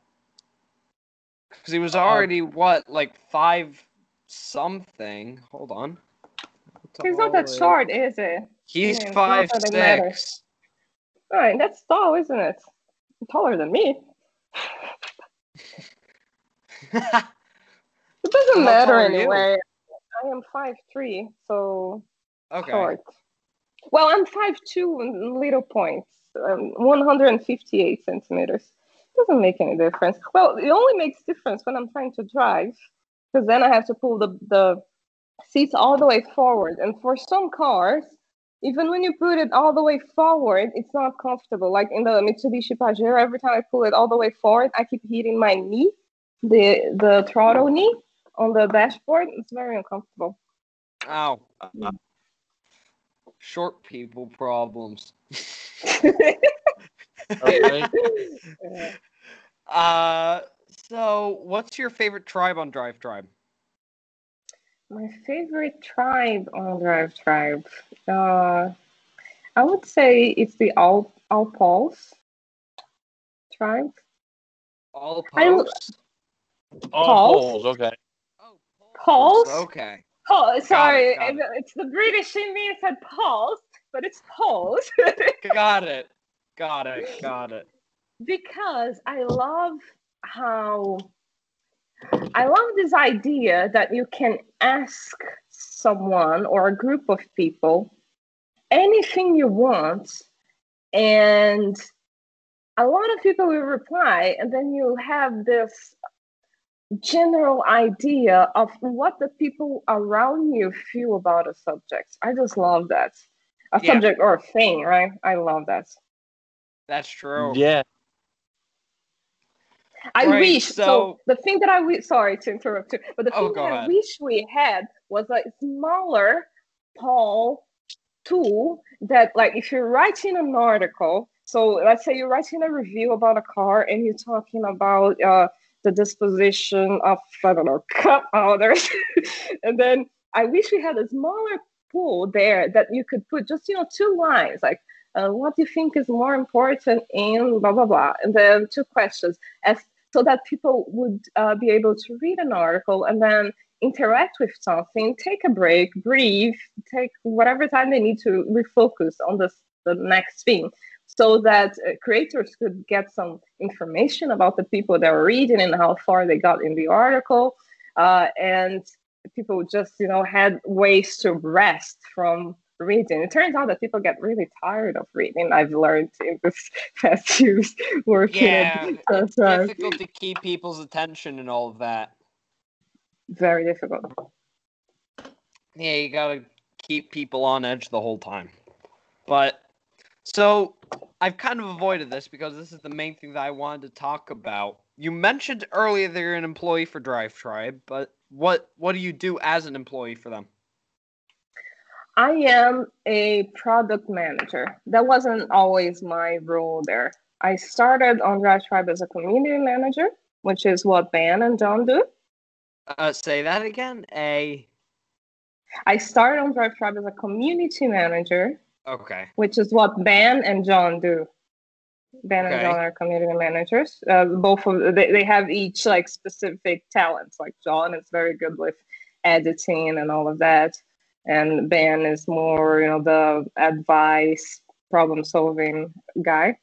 Because he was uh, already uh, what, like five something. Hold on. He's not that short, is it? He's yeah, five six. All right, that's tall, isn't it? Taller than me. it doesn't matter anyway. I am five three, so okay. short. Well, I'm five two in little points, um, 158 centimeters. Doesn't make any difference. Well, it only makes difference when I'm trying to drive, because then I have to pull the the seats all the way forward. And for some cars, even when you put it all the way forward, it's not comfortable. Like in the Mitsubishi Pajero, every time I pull it all the way forward, I keep hitting my knee, the the throttle knee on the dashboard. It's very uncomfortable. Ow. Short people problems. uh, so what's your favorite tribe on Drive Tribe? My favorite tribe on Drive Tribe. Uh, I would say it's the All All Poles tribe. All Poles. All Poles. Okay. Oh, Poles. Okay. Oh, sorry, got it, got it. it's the British in me said Poles, but it's Poles. got it. Got it. Got it. Because I love how I love this idea that you can ask someone or a group of people anything you want, and a lot of people will reply, and then you have this general idea of what the people around you feel about a subject. I just love that. A yeah. subject or a thing, right? I love that. That's true. Yeah. I right, wish so, so, the thing that I wish sorry to interrupt you, but the oh, thing that ahead. I wish we had was a smaller poll tool that like if you're writing an article, so let's say you're writing a review about a car and you're talking about uh, the disposition of I don't know cup holders, and then I wish we had a smaller pool there that you could put just you know two lines like uh, what do you think is more important in blah blah blah and then two questions as so that people would uh, be able to read an article and then interact with something take a break breathe take whatever time they need to refocus on this the next thing so that uh, creators could get some information about the people that were reading and how far they got in the article uh, and people just you know had ways to rest from reading. It turns out that people get really tired of reading. I've learned in this past years working. Yeah, it's difficult to keep people's attention and all of that. Very difficult. Yeah, you gotta keep people on edge the whole time. But so I've kind of avoided this because this is the main thing that I wanted to talk about. You mentioned earlier that you're an employee for Drive Tribe, but what what do you do as an employee for them? I am a product manager. That wasn't always my role there. I started on Drive Tribe as a community manager, which is what Ben and John do. Uh, say that again. A. I started on Drive Tribe as a community manager. Okay. Which is what Ben and John do. Ben okay. and John are community managers. Uh, both of they, they have each like specific talents. Like John is very good with editing and all of that and Ben is more, you know, the advice, problem solving guy.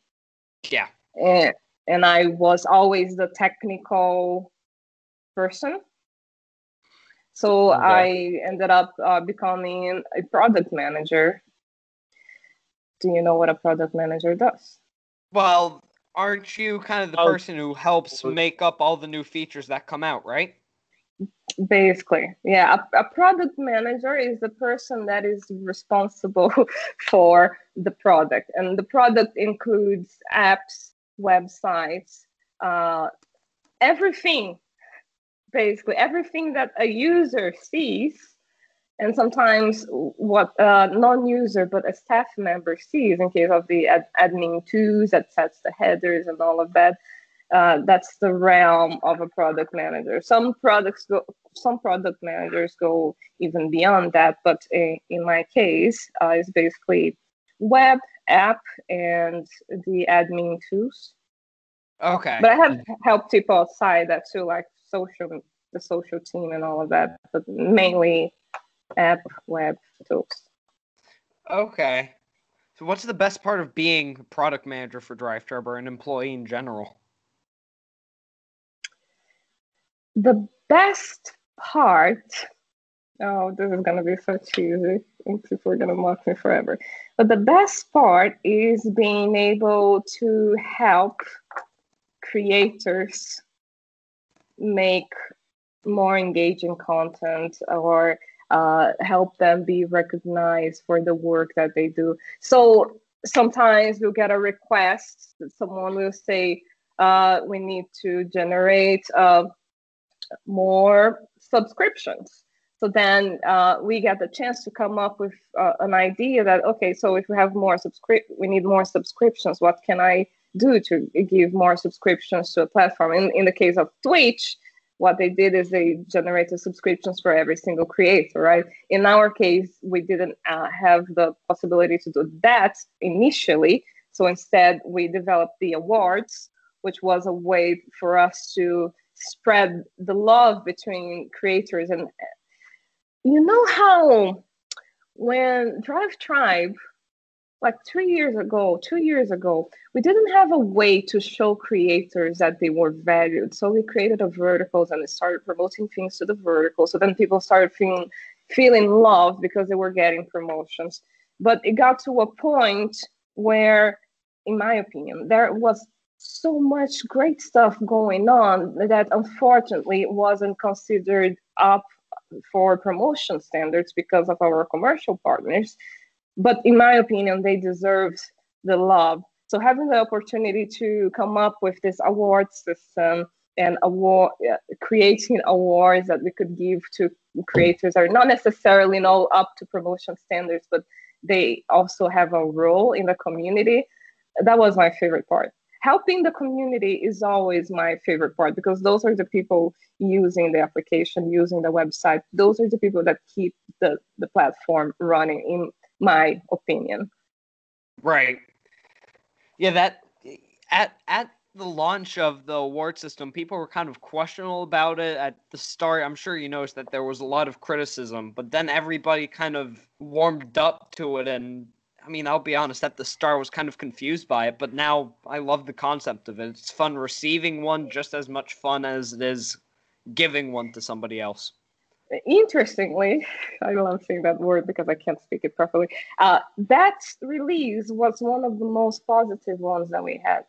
Yeah. And, and I was always the technical person. So okay. I ended up uh, becoming a product manager. Do you know what a product manager does? Well, aren't you kind of the oh. person who helps make up all the new features that come out, right? Basically yeah. A, a, product manager is the person that is responsible for the product. And the product includes apps websites uh, everything basically. Everything that a user sees and sometimes what a non-user but a staff member sees in case of the ad- admin tools that sets the headers and all of that uh, that's the realm of a product manager. Some products go, some product managers go even beyond that, but in, in my case, uh, it's basically web, app, and the admin tools. Okay. But I have helped people outside that too, like social, the social team and all of that, but mainly app, web tools. Okay. So, what's the best part of being a product manager for Drive Tribe or an employee in general? The best part oh this is going to be so cheesy. People are going to mock me forever. But the best part is being able to help creators make more engaging content or uh, help them be recognized for the work that they do. So sometimes we'll get a request someone will say uh, we need to generate uh, more subscriptions. So then uh, we get the chance to come up with uh, an idea that okay, so if we have more subscrip, we need more subscriptions. What can I do to give more subscriptions to a platform? In in the case of Twitch, what they did is they generated subscriptions for every single creator, right? In our case, we didn't uh, have the possibility to do that initially. So instead, we developed the awards, which was a way for us to spread the love between creators. And you know how when drive tribe like three years ago two years ago we didn't have a way to show creators that they were valued. So we created a verticals and started promoting things to the vertical. So then people started feeling feeling love because they were getting promotions. But it got to a point where in my opinion there was so much great stuff going on that unfortunately wasn't considered up for promotion standards because of our commercial partners. But in my opinion, they deserved the love. So having the opportunity to come up with this award system and award uh, creating awards that we could give to creators are not necessarily you know, up to promotion standards, but they also have a role in the community. That was my favorite part helping the community is always my favorite part because those are the people using the application using the website those are the people that keep the, the platform running in my opinion Right. Yeah, that at at the launch of the award system, people were kind of questionable about it at the start. I'm sure you noticed that there was a lot of criticism, but then everybody kind of warmed up to it. And I mean, I'll be honest, at the start, I was kind of confused by it, but now I love the concept of it. It's fun receiving one, just as much fun as it is giving one to somebody else. Interestingly, I love saying that word because I can't speak it properly. Uh, that release was one of the most positive ones that we had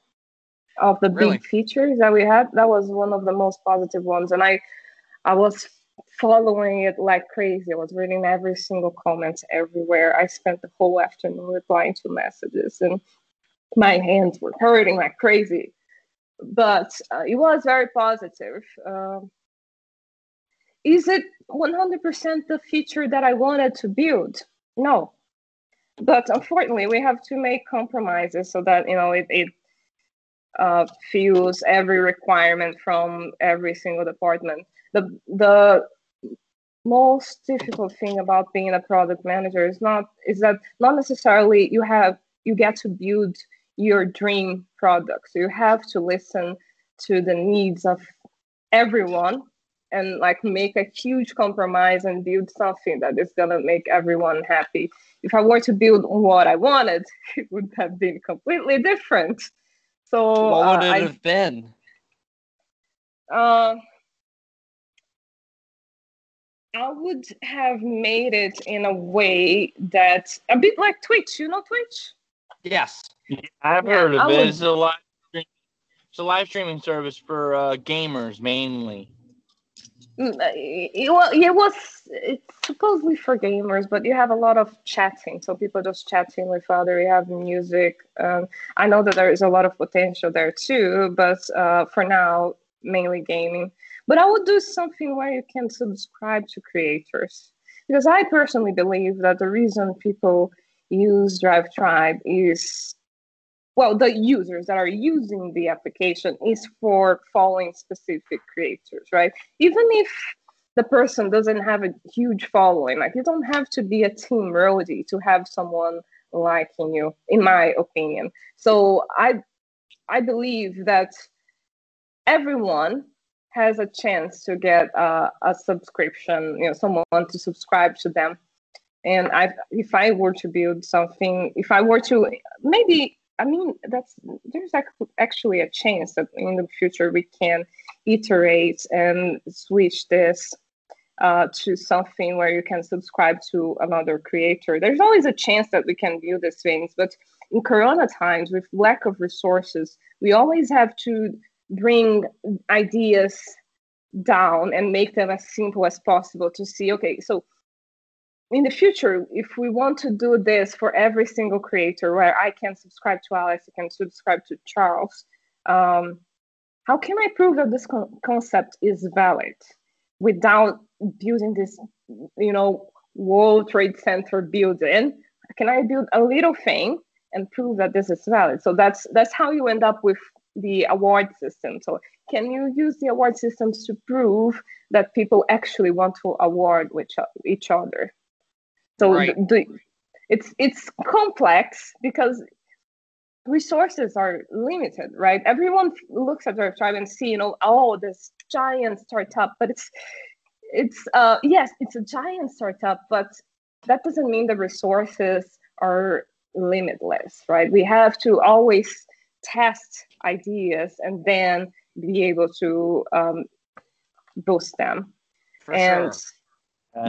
of the really? big features that we had. That was one of the most positive ones, and I, I was following it like crazy. I was reading every single comment everywhere. I spent the whole afternoon replying to messages, and my hands were hurting like crazy. But uh, it was very positive. Uh, is it 100% the feature that I wanted to build? No. But unfortunately, we have to make compromises so that you know it, it uh, fills every requirement from every single department. The the most difficult thing about being a product manager is not is that not necessarily you have you get to build your dream product. So you have to listen to the needs of everyone and like make a huge compromise and build something that is gonna make everyone happy. If I were to build what I wanted, it would have been completely different. So what would uh, it have been? Uh, I would have made it in a way that a bit like Twitch. You know Twitch? Yes, I've yeah, heard of I it. Would... It's a live, it's a live streaming service for uh, gamers mainly. Mm, uh, well, it was it's supposedly for gamers, but you have a lot of chatting. So people just chatting with other. You have music. Um, I know that there is a lot of potential there too, but uh, for now, mainly gaming. But I would do something where you can subscribe to creators because I personally believe that the reason people use Drive Tribe is well, the users that are using the application is for following specific creators, right? Even if the person doesn't have a huge following, like you don't have to be a team roadie to have someone liking you, in my opinion. So I I believe that everyone has a chance to get uh, a subscription, you know, someone to subscribe to them. And I, if I were to build something, if I were to maybe I mean, that's there's actually a chance that in the future we can iterate and switch this uh, to something where you can subscribe to another creator. There's always a chance that we can do these things, but in Corona times, with lack of resources, we always have to bring ideas down and make them as simple as possible to see. Okay, so in the future, if we want to do this for every single creator, where I can subscribe to Alex, I can subscribe to Charles, um, how can I prove that this co- concept is valid without building this, you know, World Trade Center building? Can I build a little thing and prove that this is valid? So that's that's how you end up with the award system. So can you use the award systems to prove that people actually want to award with each other? So right. the, it's it's complex because resources are limited, right? Everyone looks at their tribe and see, you know, oh, this giant startup, but it's it's uh yes, it's a giant startup, but that doesn't mean the resources are limitless, right? We have to always test ideas and then be able to um, boost them. For and sure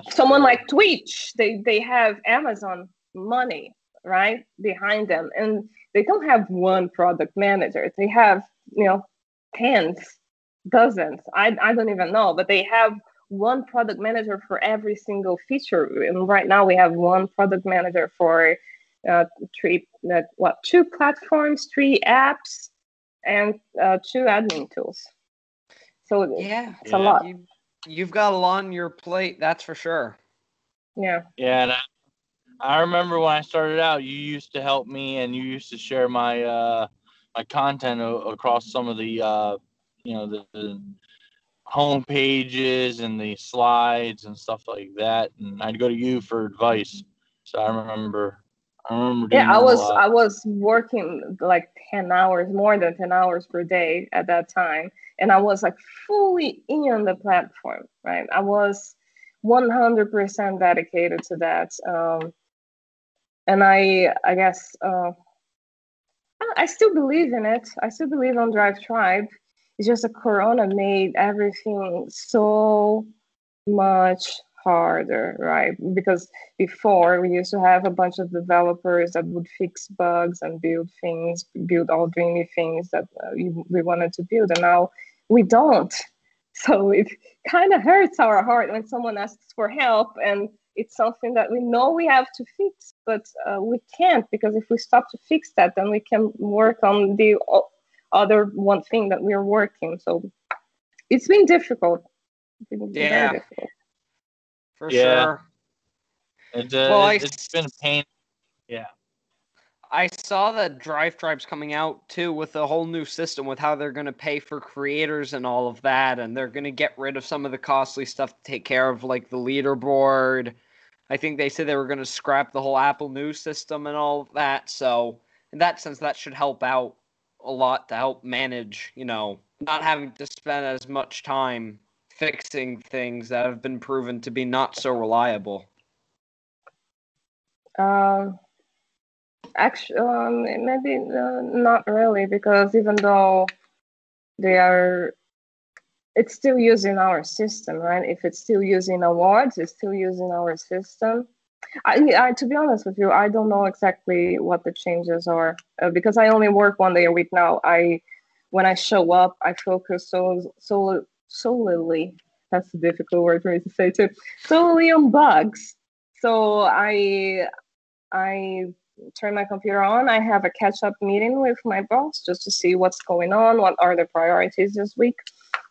someone like Twitch, they they have Amazon money right behind them, and they don't have one product manager. They have you know tens, dozens. I I don't even know, but they have one product manager for every single feature. And right now we have one product manager for uh, three, uh, what, two platforms, three apps, and uh, two admin tools. So yeah, it's yeah. a lot. You, You've got a lot on your plate, that's for sure. Yeah. Yeah, and I, I remember when I started out, you used to help me, and you used to share my uh, my content o- across some of the uh, you know the, the home pages and the slides and stuff like that. And I'd go to you for advice. So I remember I. Yeah, I was I was working like ten hours, more than ten hours per day at that time, and I was like fully in the platform. Right, I was one hundred percent dedicated to that, um, and I I guess uh, I still believe in it. I still believe on Drive Tribe. It's just that Corona made everything so much harder, right? Because before we used to have a bunch of developers that would fix bugs and build things, build all dreamy things that uh, we, we wanted to build, and now we don't. So it kind of hurts our heart when someone asks for help and it's something that we know we have to fix, but uh, we can't because if we stop to fix that, then we can work on the other one thing that we're working. So it's been difficult. It's been yeah. Difficult. For yeah. sure. It, uh, well, it, has been a pain. Yeah. I saw that Drive Tribe's coming out too with a whole new system with how they're going to pay for creators and all of that, and they're going to get rid of some of the costly stuff to take care of, like the leaderboard. I think they said they were going to scrap the whole Apple News system and all of that. So, in that sense, that should help out a lot to help manage, you know, not having to spend as much time fixing things that have been proven to be not so reliable. Um Actually, um, maybe uh, not really, because even though they are, it's still using our system, right? If it's still using awards, it's still using our system. I, I, to be honest with you, I don't know exactly what the changes are uh, because I only work one day a week now. I, when I show up, I focus so so solely. That's a difficult word for me to say too. Solely on bugs. So I I turn my computer on. I have a catch up meeting with my boss just to see what's going on, what are the priorities this week.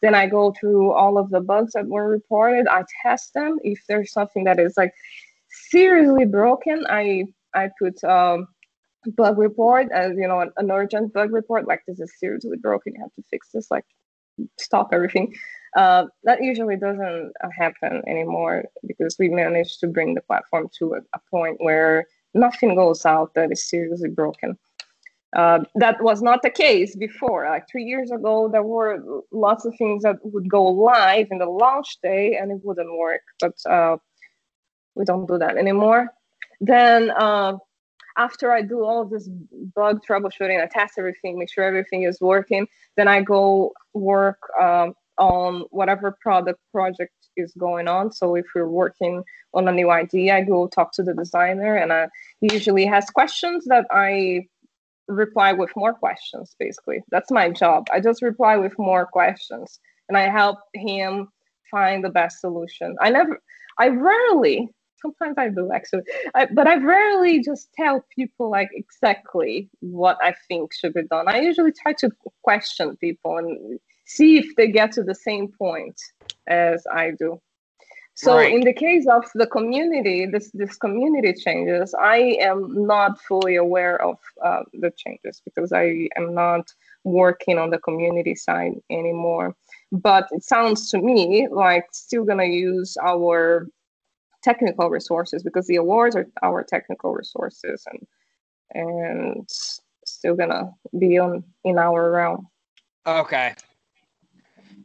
Then I go through all of the bugs that were reported. I test them. If there's something that is like seriously broken, I I put um, bug report as you know an, an urgent bug report. Like this is seriously broken. You have to fix this. Like stop everything. Uh, that usually doesn't happen anymore because we managed to bring the platform to a, a point where nothing goes out that is seriously broken. Uh, that was not the case before. Like three years ago, there were lots of things that would go live in the launch day and it wouldn't work. But uh, we don't do that anymore. Then uh, after I do all this bug troubleshooting, I test everything, make sure everything is working. Then I go work um, on whatever product project is going on. So if we're working on a new idea, I go talk to the designer, and I usually has questions that I reply with more questions. Basically, that's my job. I just reply with more questions, and I help him find the best solution. I never, I rarely. Sometimes I do actually, I, but I rarely just tell people like exactly what I think should be done. I usually try to question people and see if they get to the same point as I do. So right. in the case of the community, this this community changes. I am not fully aware of uh, the changes because I am not working on the community side anymore. But it sounds to me like still gonna use our technical resources because the awards are our technical resources and and still gonna be on in our realm. Okay.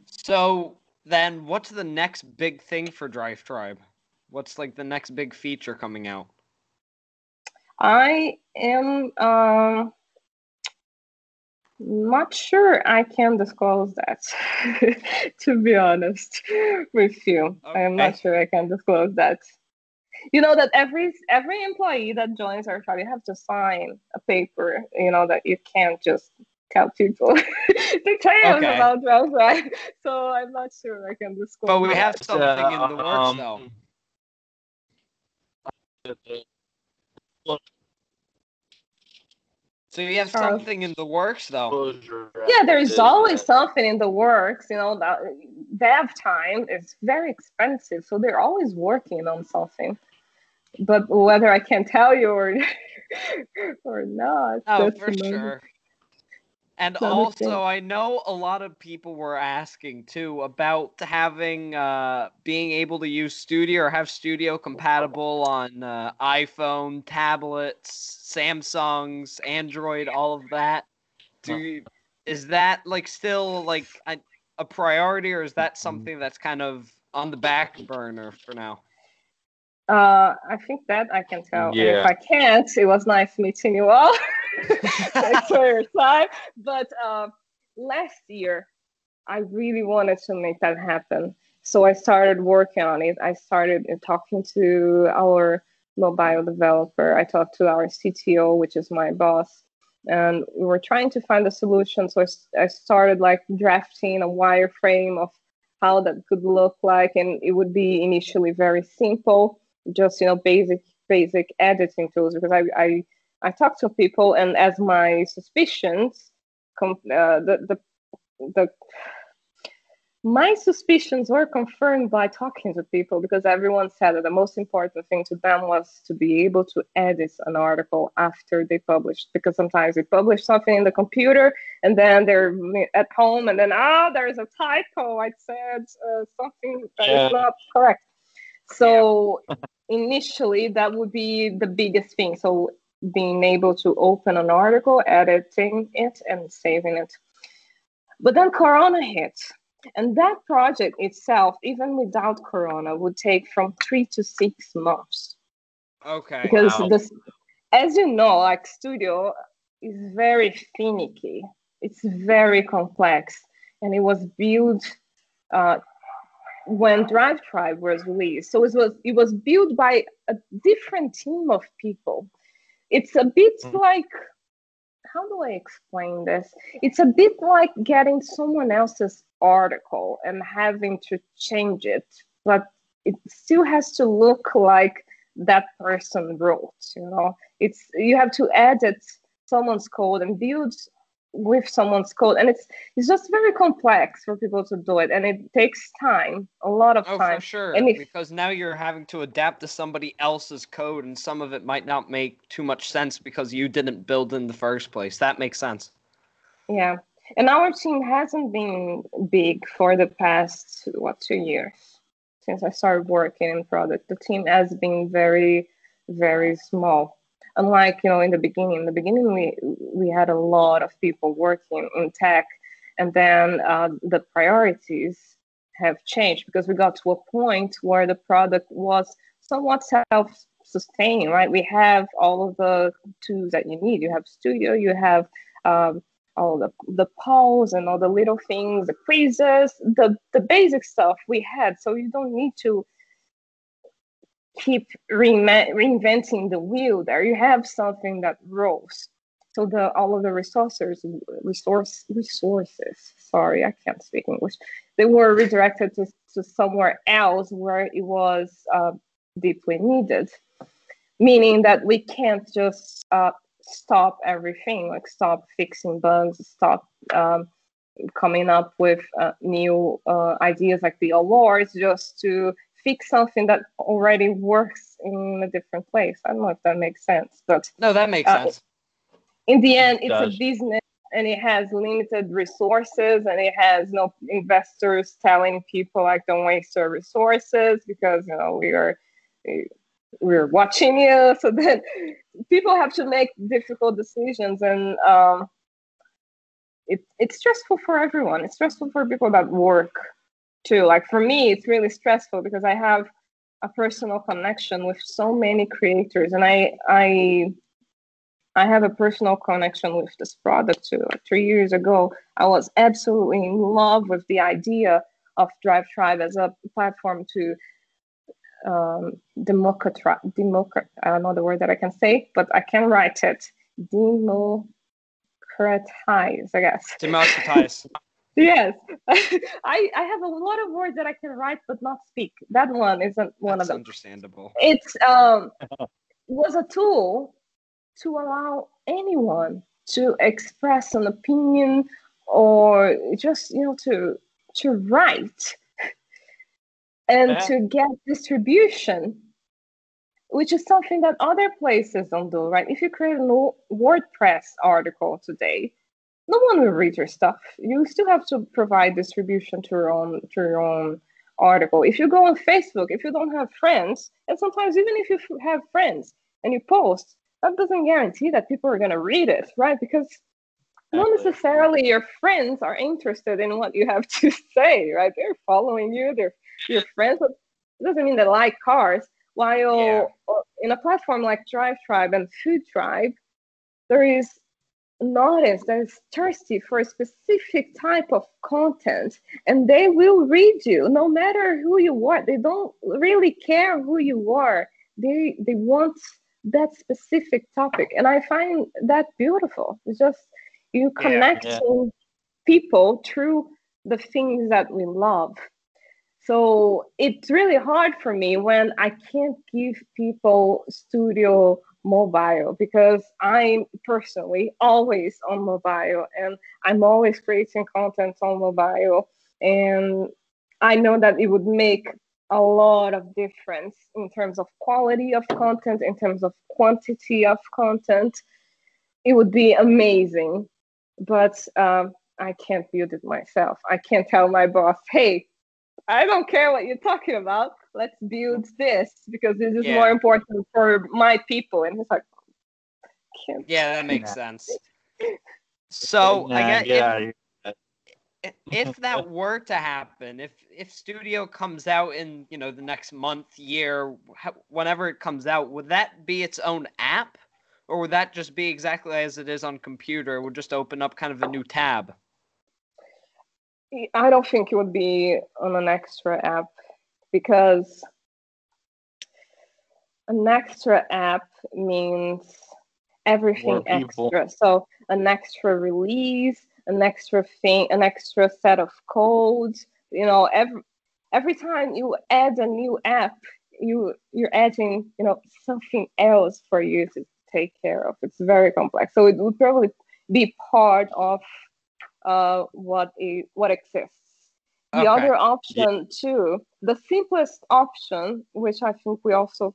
So then what's the next big thing for Drive Tribe? What's like the next big feature coming out? I am um, not sure I can disclose that, to be honest with you. Okay. I am not sure I can disclose that. You know that every every employee that joins our tribe, you have to sign a paper. You know that you can't just tell people the tales okay. about Ralph So I'm not sure I can disclose. But we have something uh, in the works um, though. So you have oh. something in the works though. Yeah, there's always something in the works. You know, that dev time is very expensive, so they're always working on something. But whether I can tell you or or not. Oh, for sure. And also, I know a lot of people were asking too about having uh, being able to use Studio or have Studio compatible on uh, iPhone, tablets, Samsungs, Android, all of that. Do you, is that like still like a, a priority, or is that mm-hmm. something that's kind of on the back burner for now? Uh, I think that I can tell. Yeah. And if I can't, it was nice meeting you all. Thanks for your time. But uh, last year, I really wanted to make that happen. So I started working on it. I started talking to our mobile developer. I talked to our CTO, which is my boss, and we were trying to find a solution. So I, I started like drafting a wireframe of how that could look like, and it would be initially very simple just you know basic basic editing tools because I I, I talk to people and as my suspicions uh, the the the my suspicions were confirmed by talking to people because everyone said that the most important thing to them was to be able to edit an article after they published because sometimes they publish something in the computer and then they're at home and then ah oh, there's a typo i said uh, something that yeah. is not correct so yeah. initially, that would be the biggest thing. So being able to open an article, editing it, and saving it. But then Corona hit. And that project itself, even without Corona, would take from three to six months. Okay. Because wow. this, as you know, like studio is very finicky. It's very complex, and it was built uh, when Drive Tribe was released. So it was it was built by a different team of people. It's a bit mm-hmm. like how do I explain this? It's a bit like getting someone else's article and having to change it, but it still has to look like that person wrote. You know, it's you have to edit someone's code and build with someone's code and it's it's just very complex for people to do it and it takes time a lot of oh, time. for sure and if, because now you're having to adapt to somebody else's code and some of it might not make too much sense because you didn't build in the first place. That makes sense. Yeah. And our team hasn't been big for the past what two years since i started working in product. The team has been very very small unlike you know in the beginning in the beginning we we had a lot of people working in tech and then uh, the priorities have changed because we got to a point where the product was somewhat self-sustaining right? We have all of the tools that you need. You have studio you have um, all the the polls and all the little things the quizzes the the basic stuff we had. So you don't need to keep reinventing the wheel there. You have something that rolls. So the all of the resources, resource resources. Sorry, I can't speak English. They were redirected to, to somewhere else where it was uh, deeply needed. Meaning that we can't just uh, stop everything, like stop fixing bugs, stop um, coming up with uh, new uh, ideas like the awards just to fix something that already works in a different place. I don't know if that makes sense, but no, that makes uh, sense. In the end, it's a business and it has limited resources and it has no investors telling people like don't waste your resources because you know we are we're watching you. So then people have to make difficult decisions and um, it, it's stressful for everyone. It's stressful for people that work too. Like for me, it's really stressful because I have a personal connection with so many creators, and I I I have a personal connection with this product too. Like three years ago, I was absolutely in love with the idea of Drive Tribe as a platform to um, democratize. Democrat, I don't know the word that I can say, but I can write it. Democratize, I guess. Democratize. Yes. I i have a lot of words that i can write but not speak. That one isn't one That's of them. understandable. It's um was a tool to allow anyone to express an opinion or just you know to to write and yeah. to get distribution which is something that other places don't do right? If you create a wordpress article today no one will read your stuff. You still have to provide distribution to your own to your own article. If you go on Facebook, if you don't have friends, and sometimes even if you have friends and you post, that doesn't guarantee that people are going to read it, right? Because not necessarily your friends are interested in what you have to say, right? They're following you, they're your friends, but it doesn't mean they like cars. While yeah. In a platform like Drive Tribe and Food Tribe, there is an audience that is thirsty for a specific type of content and they will read you no matter who you are. They don't really care who you are. They they want that specific topic. And I find that beautiful. It's just you connecting yeah, yeah. people through the things that we love so it's really hard for me when i can't give people studio mobile because i'm personally always on mobile and i'm always creating content on mobile and i know that it would make a lot of difference in terms of quality of content in terms of quantity of content it would be amazing but um, I can't build it myself. I can't tell my boss, hey, I don't care what you're talking about. Let's build this because this is yeah. more important for my people. And he's like, can't. Yeah, that makes sense. So I guess yeah, if, if that were to happen, if if Studio comes out in you know the next month, year, whenever it comes out, would that be its own app? or would that just be exactly as it is on computer? It would just open up kind of a new tab. I don't think it would be on an extra app because an extra app means everything extra. So an extra release, an extra thing, an extra set of codes. You know, every every time you add a new app, you you're adding you know something else for you to take care of. It's very complex. So it would probably be part of uh, what it, what exists. The okay. other option yeah. too, the simplest option, which I think we also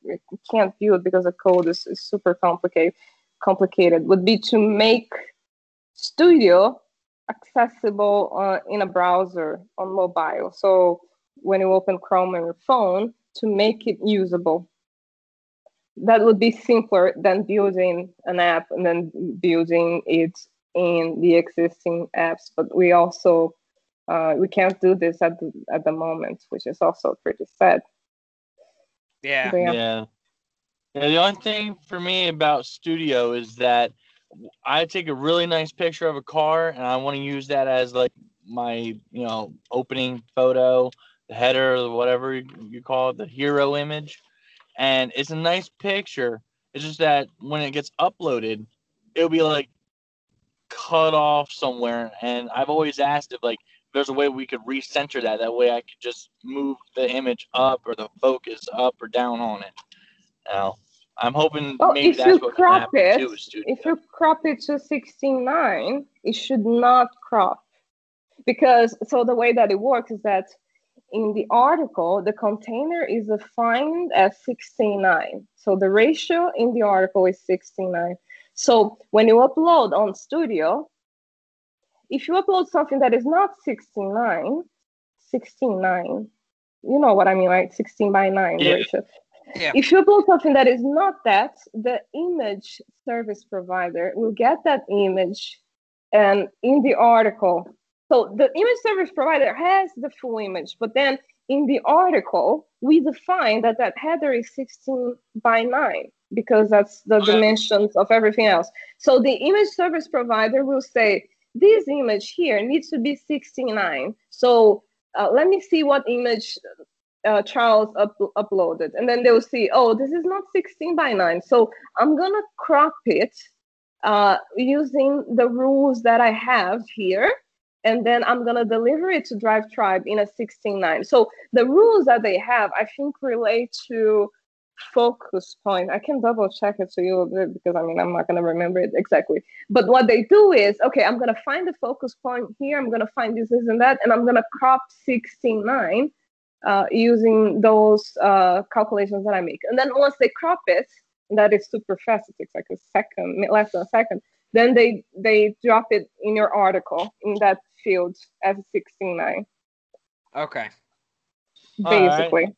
can't build because the code is, is super complicated, complicated, would be to make Studio accessible uh, in a browser on mobile. So when you open Chrome on your phone, to make it usable that would be simpler than building an app and then building it in the existing apps. But we also uh, we can't do this at the, at the moment, which is also pretty sad. Yeah. yeah. yeah. Yeah. The only thing for me about Studio is that I take a really nice picture of a car and I want to use that as like my you know opening photo, the header, or whatever you call it, the hero image and it's a nice picture. It's just that when it gets uploaded, it'll be like cut off somewhere. And I've always asked if like there's a way we could recenter that. That way I could just move the image up or the focus up or down on it. Now I'm hoping well, maybe if that's you what crop it, too, If you crop it to 16:9, it should not crop because so the way that it works is that in the article, the container is defined as 16:9. So the ratio in the article is 16:9. So when you upload on Studio, if you upload something that is not 16:9, 16:9, you know what I mean, right? 16 by 9 yeah. ratio. Yeah. If you upload something that is not that, the image service provider will get that image and in the article so the image service provider has the full image, but then in the article, we define that that header is 16 by 9 because that's the dimensions of everything else. So the image service provider will say, this image here needs to be 69. So uh, let me see what image uh, Charles up- uploaded. And then they'll see, oh, this is not 16 by 9. So I'm going to crop it uh, using the rules that I have here and then I'm gonna deliver it to Drive Tribe in a 16.9. So the rules that they have, I think, relate to focus point. I can double check it to you because I mean I'm not gonna remember it exactly. But what they do is, okay, I'm gonna find the focus point here. I'm gonna find this, this, and that, and I'm gonna crop 16.9 uh, using those uh, calculations that I make. And then once they crop it, that is super fast. It takes like a second, less than a second then they they drop it in your article in that field as a 16.9. Okay. Basically. Right.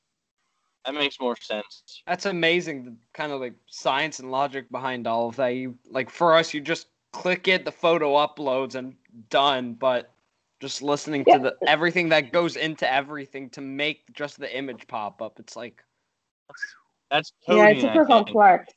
That makes more sense. That's amazing. The kind of like science and logic behind all of that. You like for us, you just click it, the photo uploads, and done. But just listening yeah. to the everything that goes into everything to make just the image pop up, it's like that's yeah, it's super complex.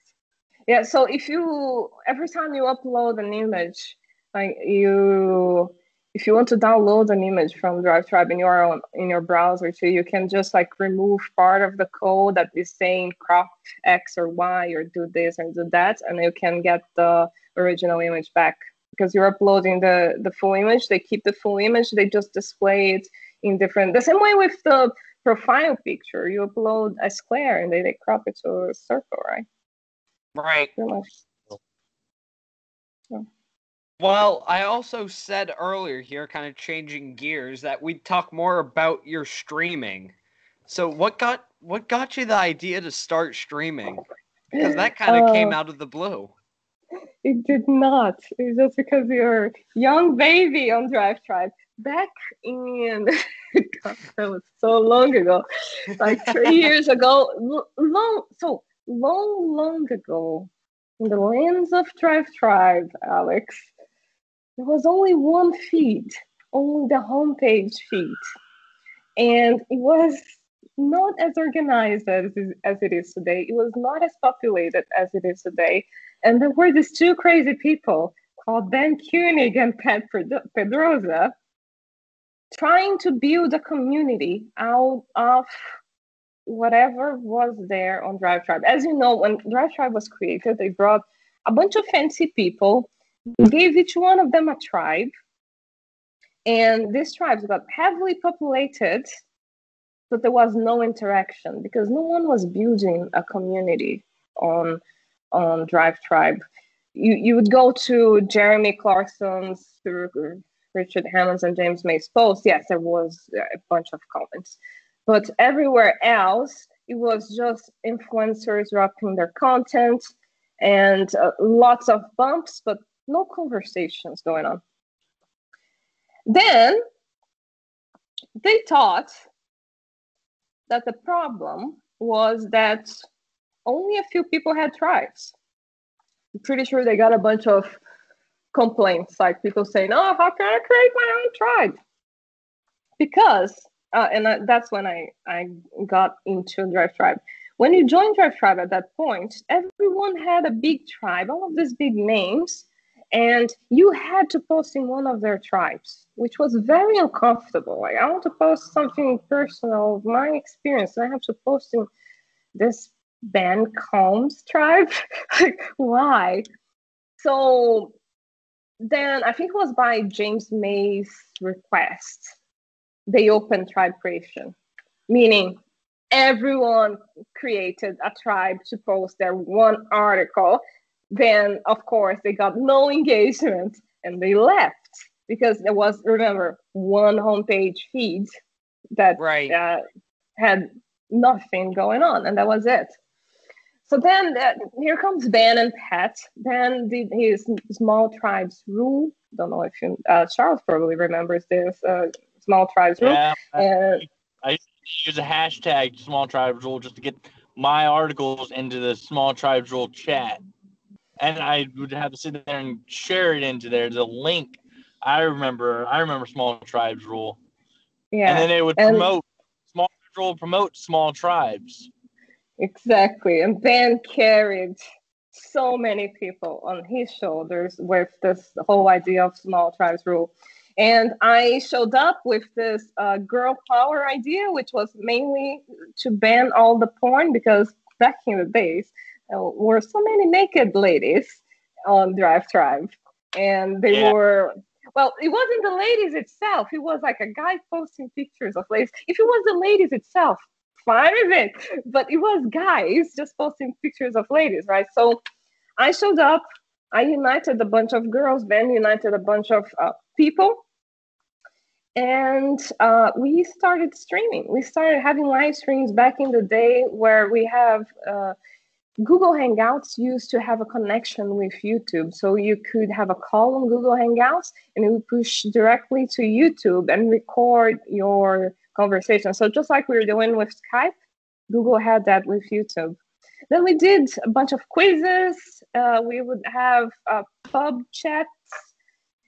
Yeah, so if you every time you upload an image, like you if you want to download an image from DriveTribe in your own, in your browser too, you can just like remove part of the code that is saying crop X or Y or do this and do that, and you can get the original image back because you're uploading the the full image. They keep the full image. They just display it in different. The same way with the profile picture, you upload a square and they, they crop it to a circle, right? Right. Well, I also said earlier here, kind of changing gears, that we'd talk more about your streaming. So what got what got you the idea to start streaming? Because that kind of uh, came out of the blue. It did not. It was just because you're young baby on Drive Tribe. Back in God, that was so long ago, like three years ago. Long so long, long ago, in the lands of Drive Tribe, Alex, there was only one feed, only the homepage feed. And it was not as organized as, as it is today. It was not as populated as it is today. And there were these two crazy people called Ben Koenig and Pat Pedrosa trying to build a community out of whatever was there on Drive Tribe. As you know, when Drive Tribe was created, they brought a bunch of fancy people, gave each one of them a tribe, and these tribes got heavily populated, but there was no interaction because no one was building a community on on Drive Tribe. You you would go to Jeremy Clarkson's, Richard Hammond's, and James May's post. Yes, there was a bunch of comments but everywhere else, it was just influencers dropping their content and uh, lots of bumps, but no conversations going on. Then they thought that the problem was that only a few people had tribes. I'm pretty sure they got a bunch of complaints, like people saying, "Oh, how can I create my own tribe?" Because uh, and I, that's when I, I got into Drive Tribe. When you joined DriveTribe at that point, everyone had a big tribe, all of these big names, and you had to post in one of their tribes, which was very uncomfortable. Like, I want to post something personal my experience, I have to post in this Ben Combs tribe. like, why? So then I think it was by James May's request they opened tribe creation, meaning everyone created a tribe to post their one article. Then, of course, they got no engagement and they left because there was, remember, one homepage feed that right. uh, had nothing going on, and that was it. So then uh, here comes Ben and Pat. Ben did his small tribes rule. Don't know if you, uh, Charles probably remembers this. Uh, small tribes rule. Yeah, and, I, use a hashtag small tribes rule just to get my articles into the small tribes rule chat. And I would have to sit there and share it into there. The link. I remember I remember small tribes rule. Yeah. And then they would promote and, small rule promote small tribes. Exactly. And Ben carried so many people on his shoulders with this whole idea of small tribes rule. And I showed up with this uh, girl power idea, which was mainly to ban all the porn because back in the days, were so many naked ladies on DriveTribe. And they yeah. were, well, it wasn't the ladies itself. It was like a guy posting pictures of ladies. If it was the ladies itself, fine with it. But it was guys just posting pictures of ladies, right? So I showed up. I united a bunch of girls, Ben united a bunch of uh, people and uh, we started streaming. We started having live streams back in the day where we have uh, Google Hangouts used to have a connection with YouTube. So you could have a call on Google Hangouts and it would push directly to YouTube and record your conversation. So just like we were doing with Skype, Google had that with YouTube. Then we did a bunch of quizzes. Uh, we would have uh, pub chats,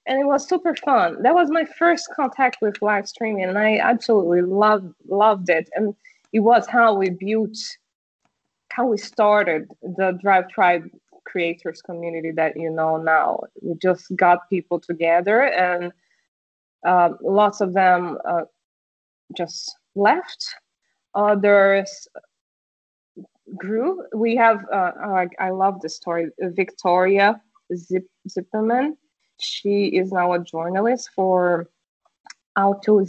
and it was super fun. That was my first contact with live streaming, and I absolutely loved loved it. And it was how we built how we started the Drive Tribe creators community that you know now. We just got people together, and uh, lots of them uh, just left. Others grew. We have, uh, uh I love this story, Victoria Zip, Zipperman. She is now a journalist for Auto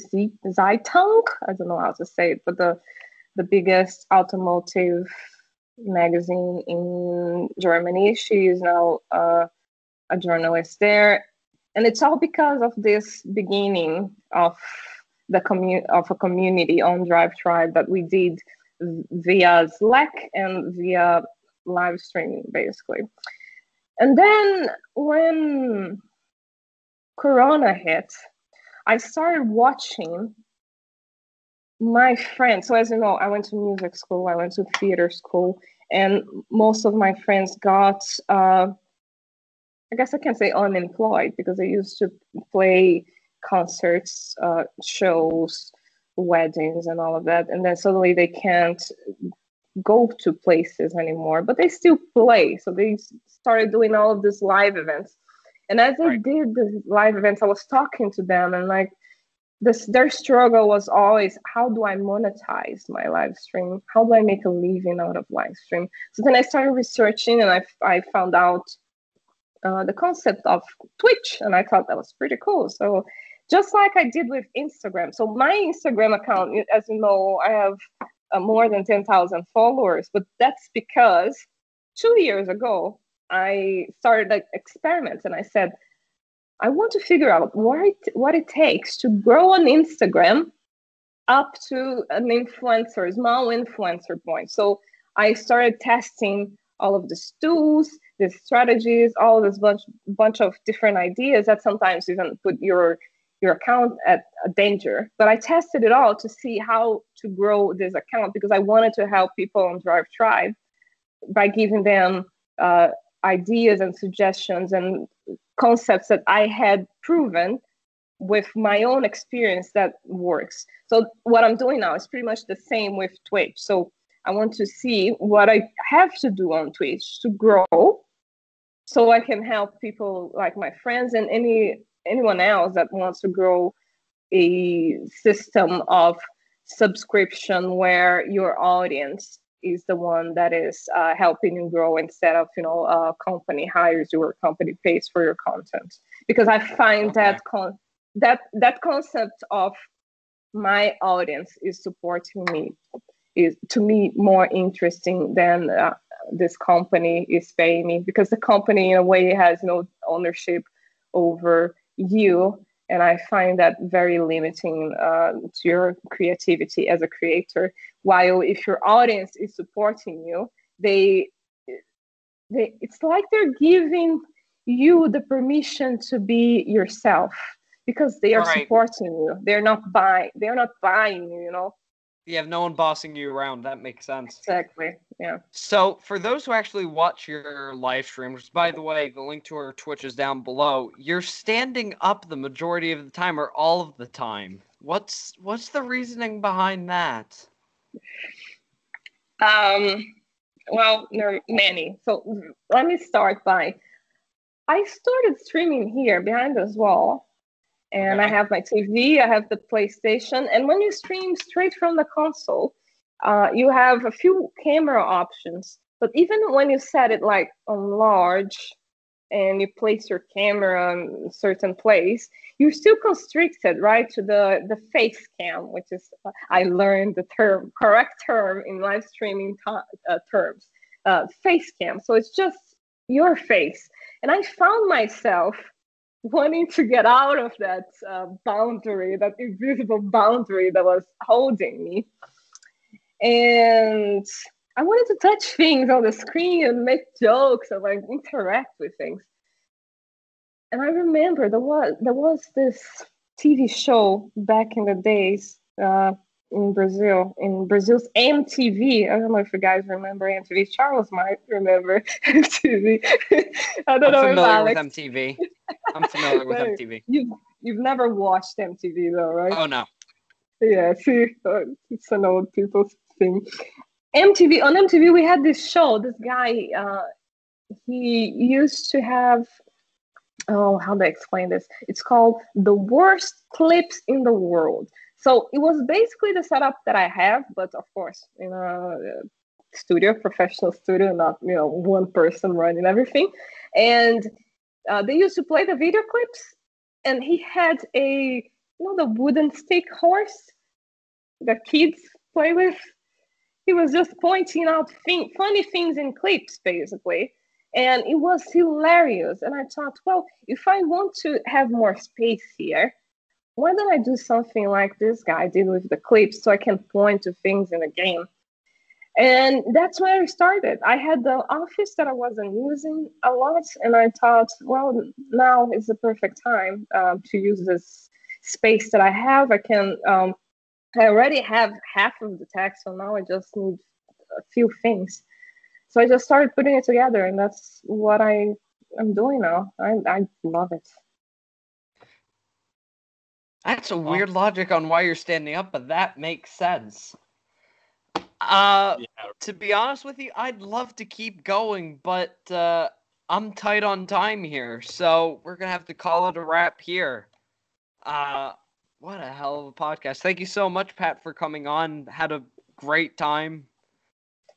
Zeitung. I don't know how to say it, but the the biggest automotive magazine in Germany. She is now uh, a journalist there, and it's all because of this beginning of the commu- of a community on Drive Tribe that we did via Slack and via live streaming, basically. And then when Corona hit, I started watching my friends, so as you know, I went to music school, I went to theater school, and most of my friends got, uh, I guess I can say unemployed because they used to play concerts, uh, shows, weddings, and all of that. And then suddenly they can't go to places anymore, but they still play. So they started doing all of these live events. And as right. I did the live events, I was talking to them and like, this their struggle was always how do I monetize my live stream? How do I make a living out of live stream? So then I started researching and I, I found out uh, the concept of Twitch and I thought that was pretty cool. So just like I did with Instagram. So my Instagram account, as you know, I have uh, more than 10,000 followers, but that's because two years ago, I started like experiments and I said, I want to figure out what it, what it takes to grow on Instagram up to an influencer, small influencer point. So I started testing all of the tools, the strategies, all this bunch bunch of different ideas that sometimes even put your your account at a danger. But I tested it all to see how to grow this account because I wanted to help people on Drive Tribe by giving them uh, ideas and suggestions and concepts that I had proven with my own experience that works. So what I'm doing now is pretty much the same with Twitch. So I want to see what I have to do on Twitch to grow so I can help people like my friends and any anyone else that wants to grow a system of subscription where your audience is the one that is uh, helping you grow instead of you know a company hires you or company pays for your content. Because i find okay. that con- that that concept of my audience is supporting me is to me more interesting than uh, this company is paying me. Because the company in a way has no ownership over you and i find that very limiting uh, to your creativity as a creator. While if your audience is supporting you they they it's like they're giving you the permission to be yourself because they are right. supporting you. They're not buying they're not buying you you know you have no one bossing you around. That makes sense. Exactly. Yeah. So for those who actually watch your live streams, by the way, the link to our Twitch is down below. You're standing up the majority of the time or all of the time. What's what's the reasoning behind that? Um well, there are many. So let me start by I started streaming here behind this wall and okay. I have my TV, I have the PlayStation, and when you stream straight from the console, uh, you have a few camera options. But even when you set it like on large and you place your camera in a certain place, you're still constricted, right, to the the face cam, which is uh, I learned the term correct term in live streaming uh, terms, uh, face cam. So it's just your face, and I found myself wanting to get out of that uh, boundary, that invisible boundary that was holding me. And I wanted to touch things on the screen and make jokes and like interact with things. And I remember there was there was this TV show back in the days uh, in Brazil, in Brazil's MTV. I don't know if you guys remember MTV. Charles might remember MTV. I don't I'm know familiar if Alex... with MTV. I'm familiar with MTV. You've you've never watched MTV though, right? Oh no. Yeah, see, uh, it's an old people's thing. MTV on MTV we had this show. This guy, uh, he used to have. Oh, how do I explain this? It's called the worst clips in the world. So it was basically the setup that I have, but of course, in a studio, professional studio, not you know one person running everything. And uh, they used to play the video clips, and he had a you know the wooden stick horse that kids play with he was just pointing out thing, funny things in clips, basically. And it was hilarious. And I thought, well, if I want to have more space here, why don't I do something like this guy did with the clips so I can point to things in the game? And that's where I started. I had the office that I wasn't using a lot, and I thought, well, now is the perfect time um, to use this space that I have. I can um, I already have half of the text, so now I just need a few things. So I just started putting it together, and that's what I am doing now. I I love it. That's a weird logic on why you're standing up, but that makes sense. Uh, yeah. to be honest with you, I'd love to keep going, but uh, I'm tight on time here, so we're gonna have to call it a wrap here. Uh, what a hell of a podcast. Thank you so much, Pat, for coming on. Had a great time.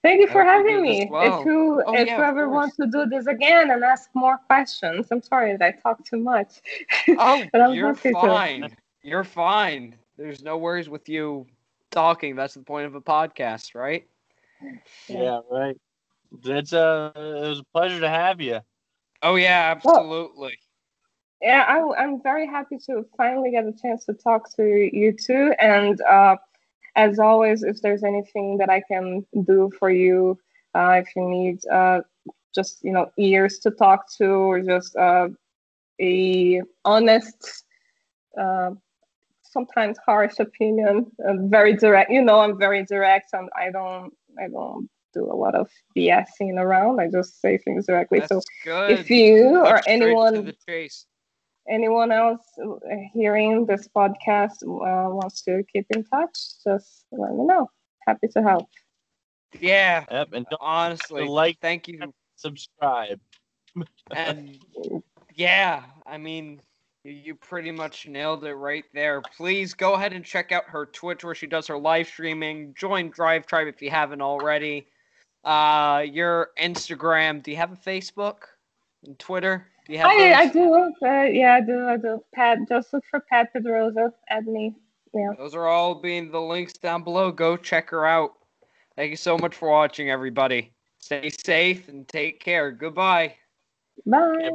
Thank you for having me. Well. If you oh, if yeah, whoever wants to do this again and ask more questions, I'm sorry that I talk too much. Oh, you're fine. To. You're fine. There's no worries with you talking. That's the point of a podcast, right? Yeah, right. It's a uh, it was a pleasure to have you. Oh yeah, absolutely. Well, yeah, I, am very happy to finally get a chance to talk to you too. And uh, as always, if there's anything that I can do for you, uh, if you need uh, just you know ears to talk to, or just uh, a honest, uh, sometimes harsh opinion, very direct. You know, I'm very direct, and I don't, I don't do a lot of BSing around. I just say things directly. That's so good. if you or anyone anyone else uh, hearing this podcast uh, wants to keep in touch, just let me know. Happy to help. Yeah. Yep. And honestly, like, thank you. Subscribe. and yeah, I mean, you pretty much nailed it right there. Please go ahead and check out her Twitch where she does her live streaming. Join Drive Tribe if you haven't already. Uh, your Instagram. Do you have a Facebook and Twitter? Do you have I, I do. Uh, yeah, I do. I do. Pat, just look for Pat Pedrosa. Add me. Yeah. Those are all being the links down below. Go check her out. Thank you so much for watching, everybody. Stay safe and take care. Goodbye. Bye.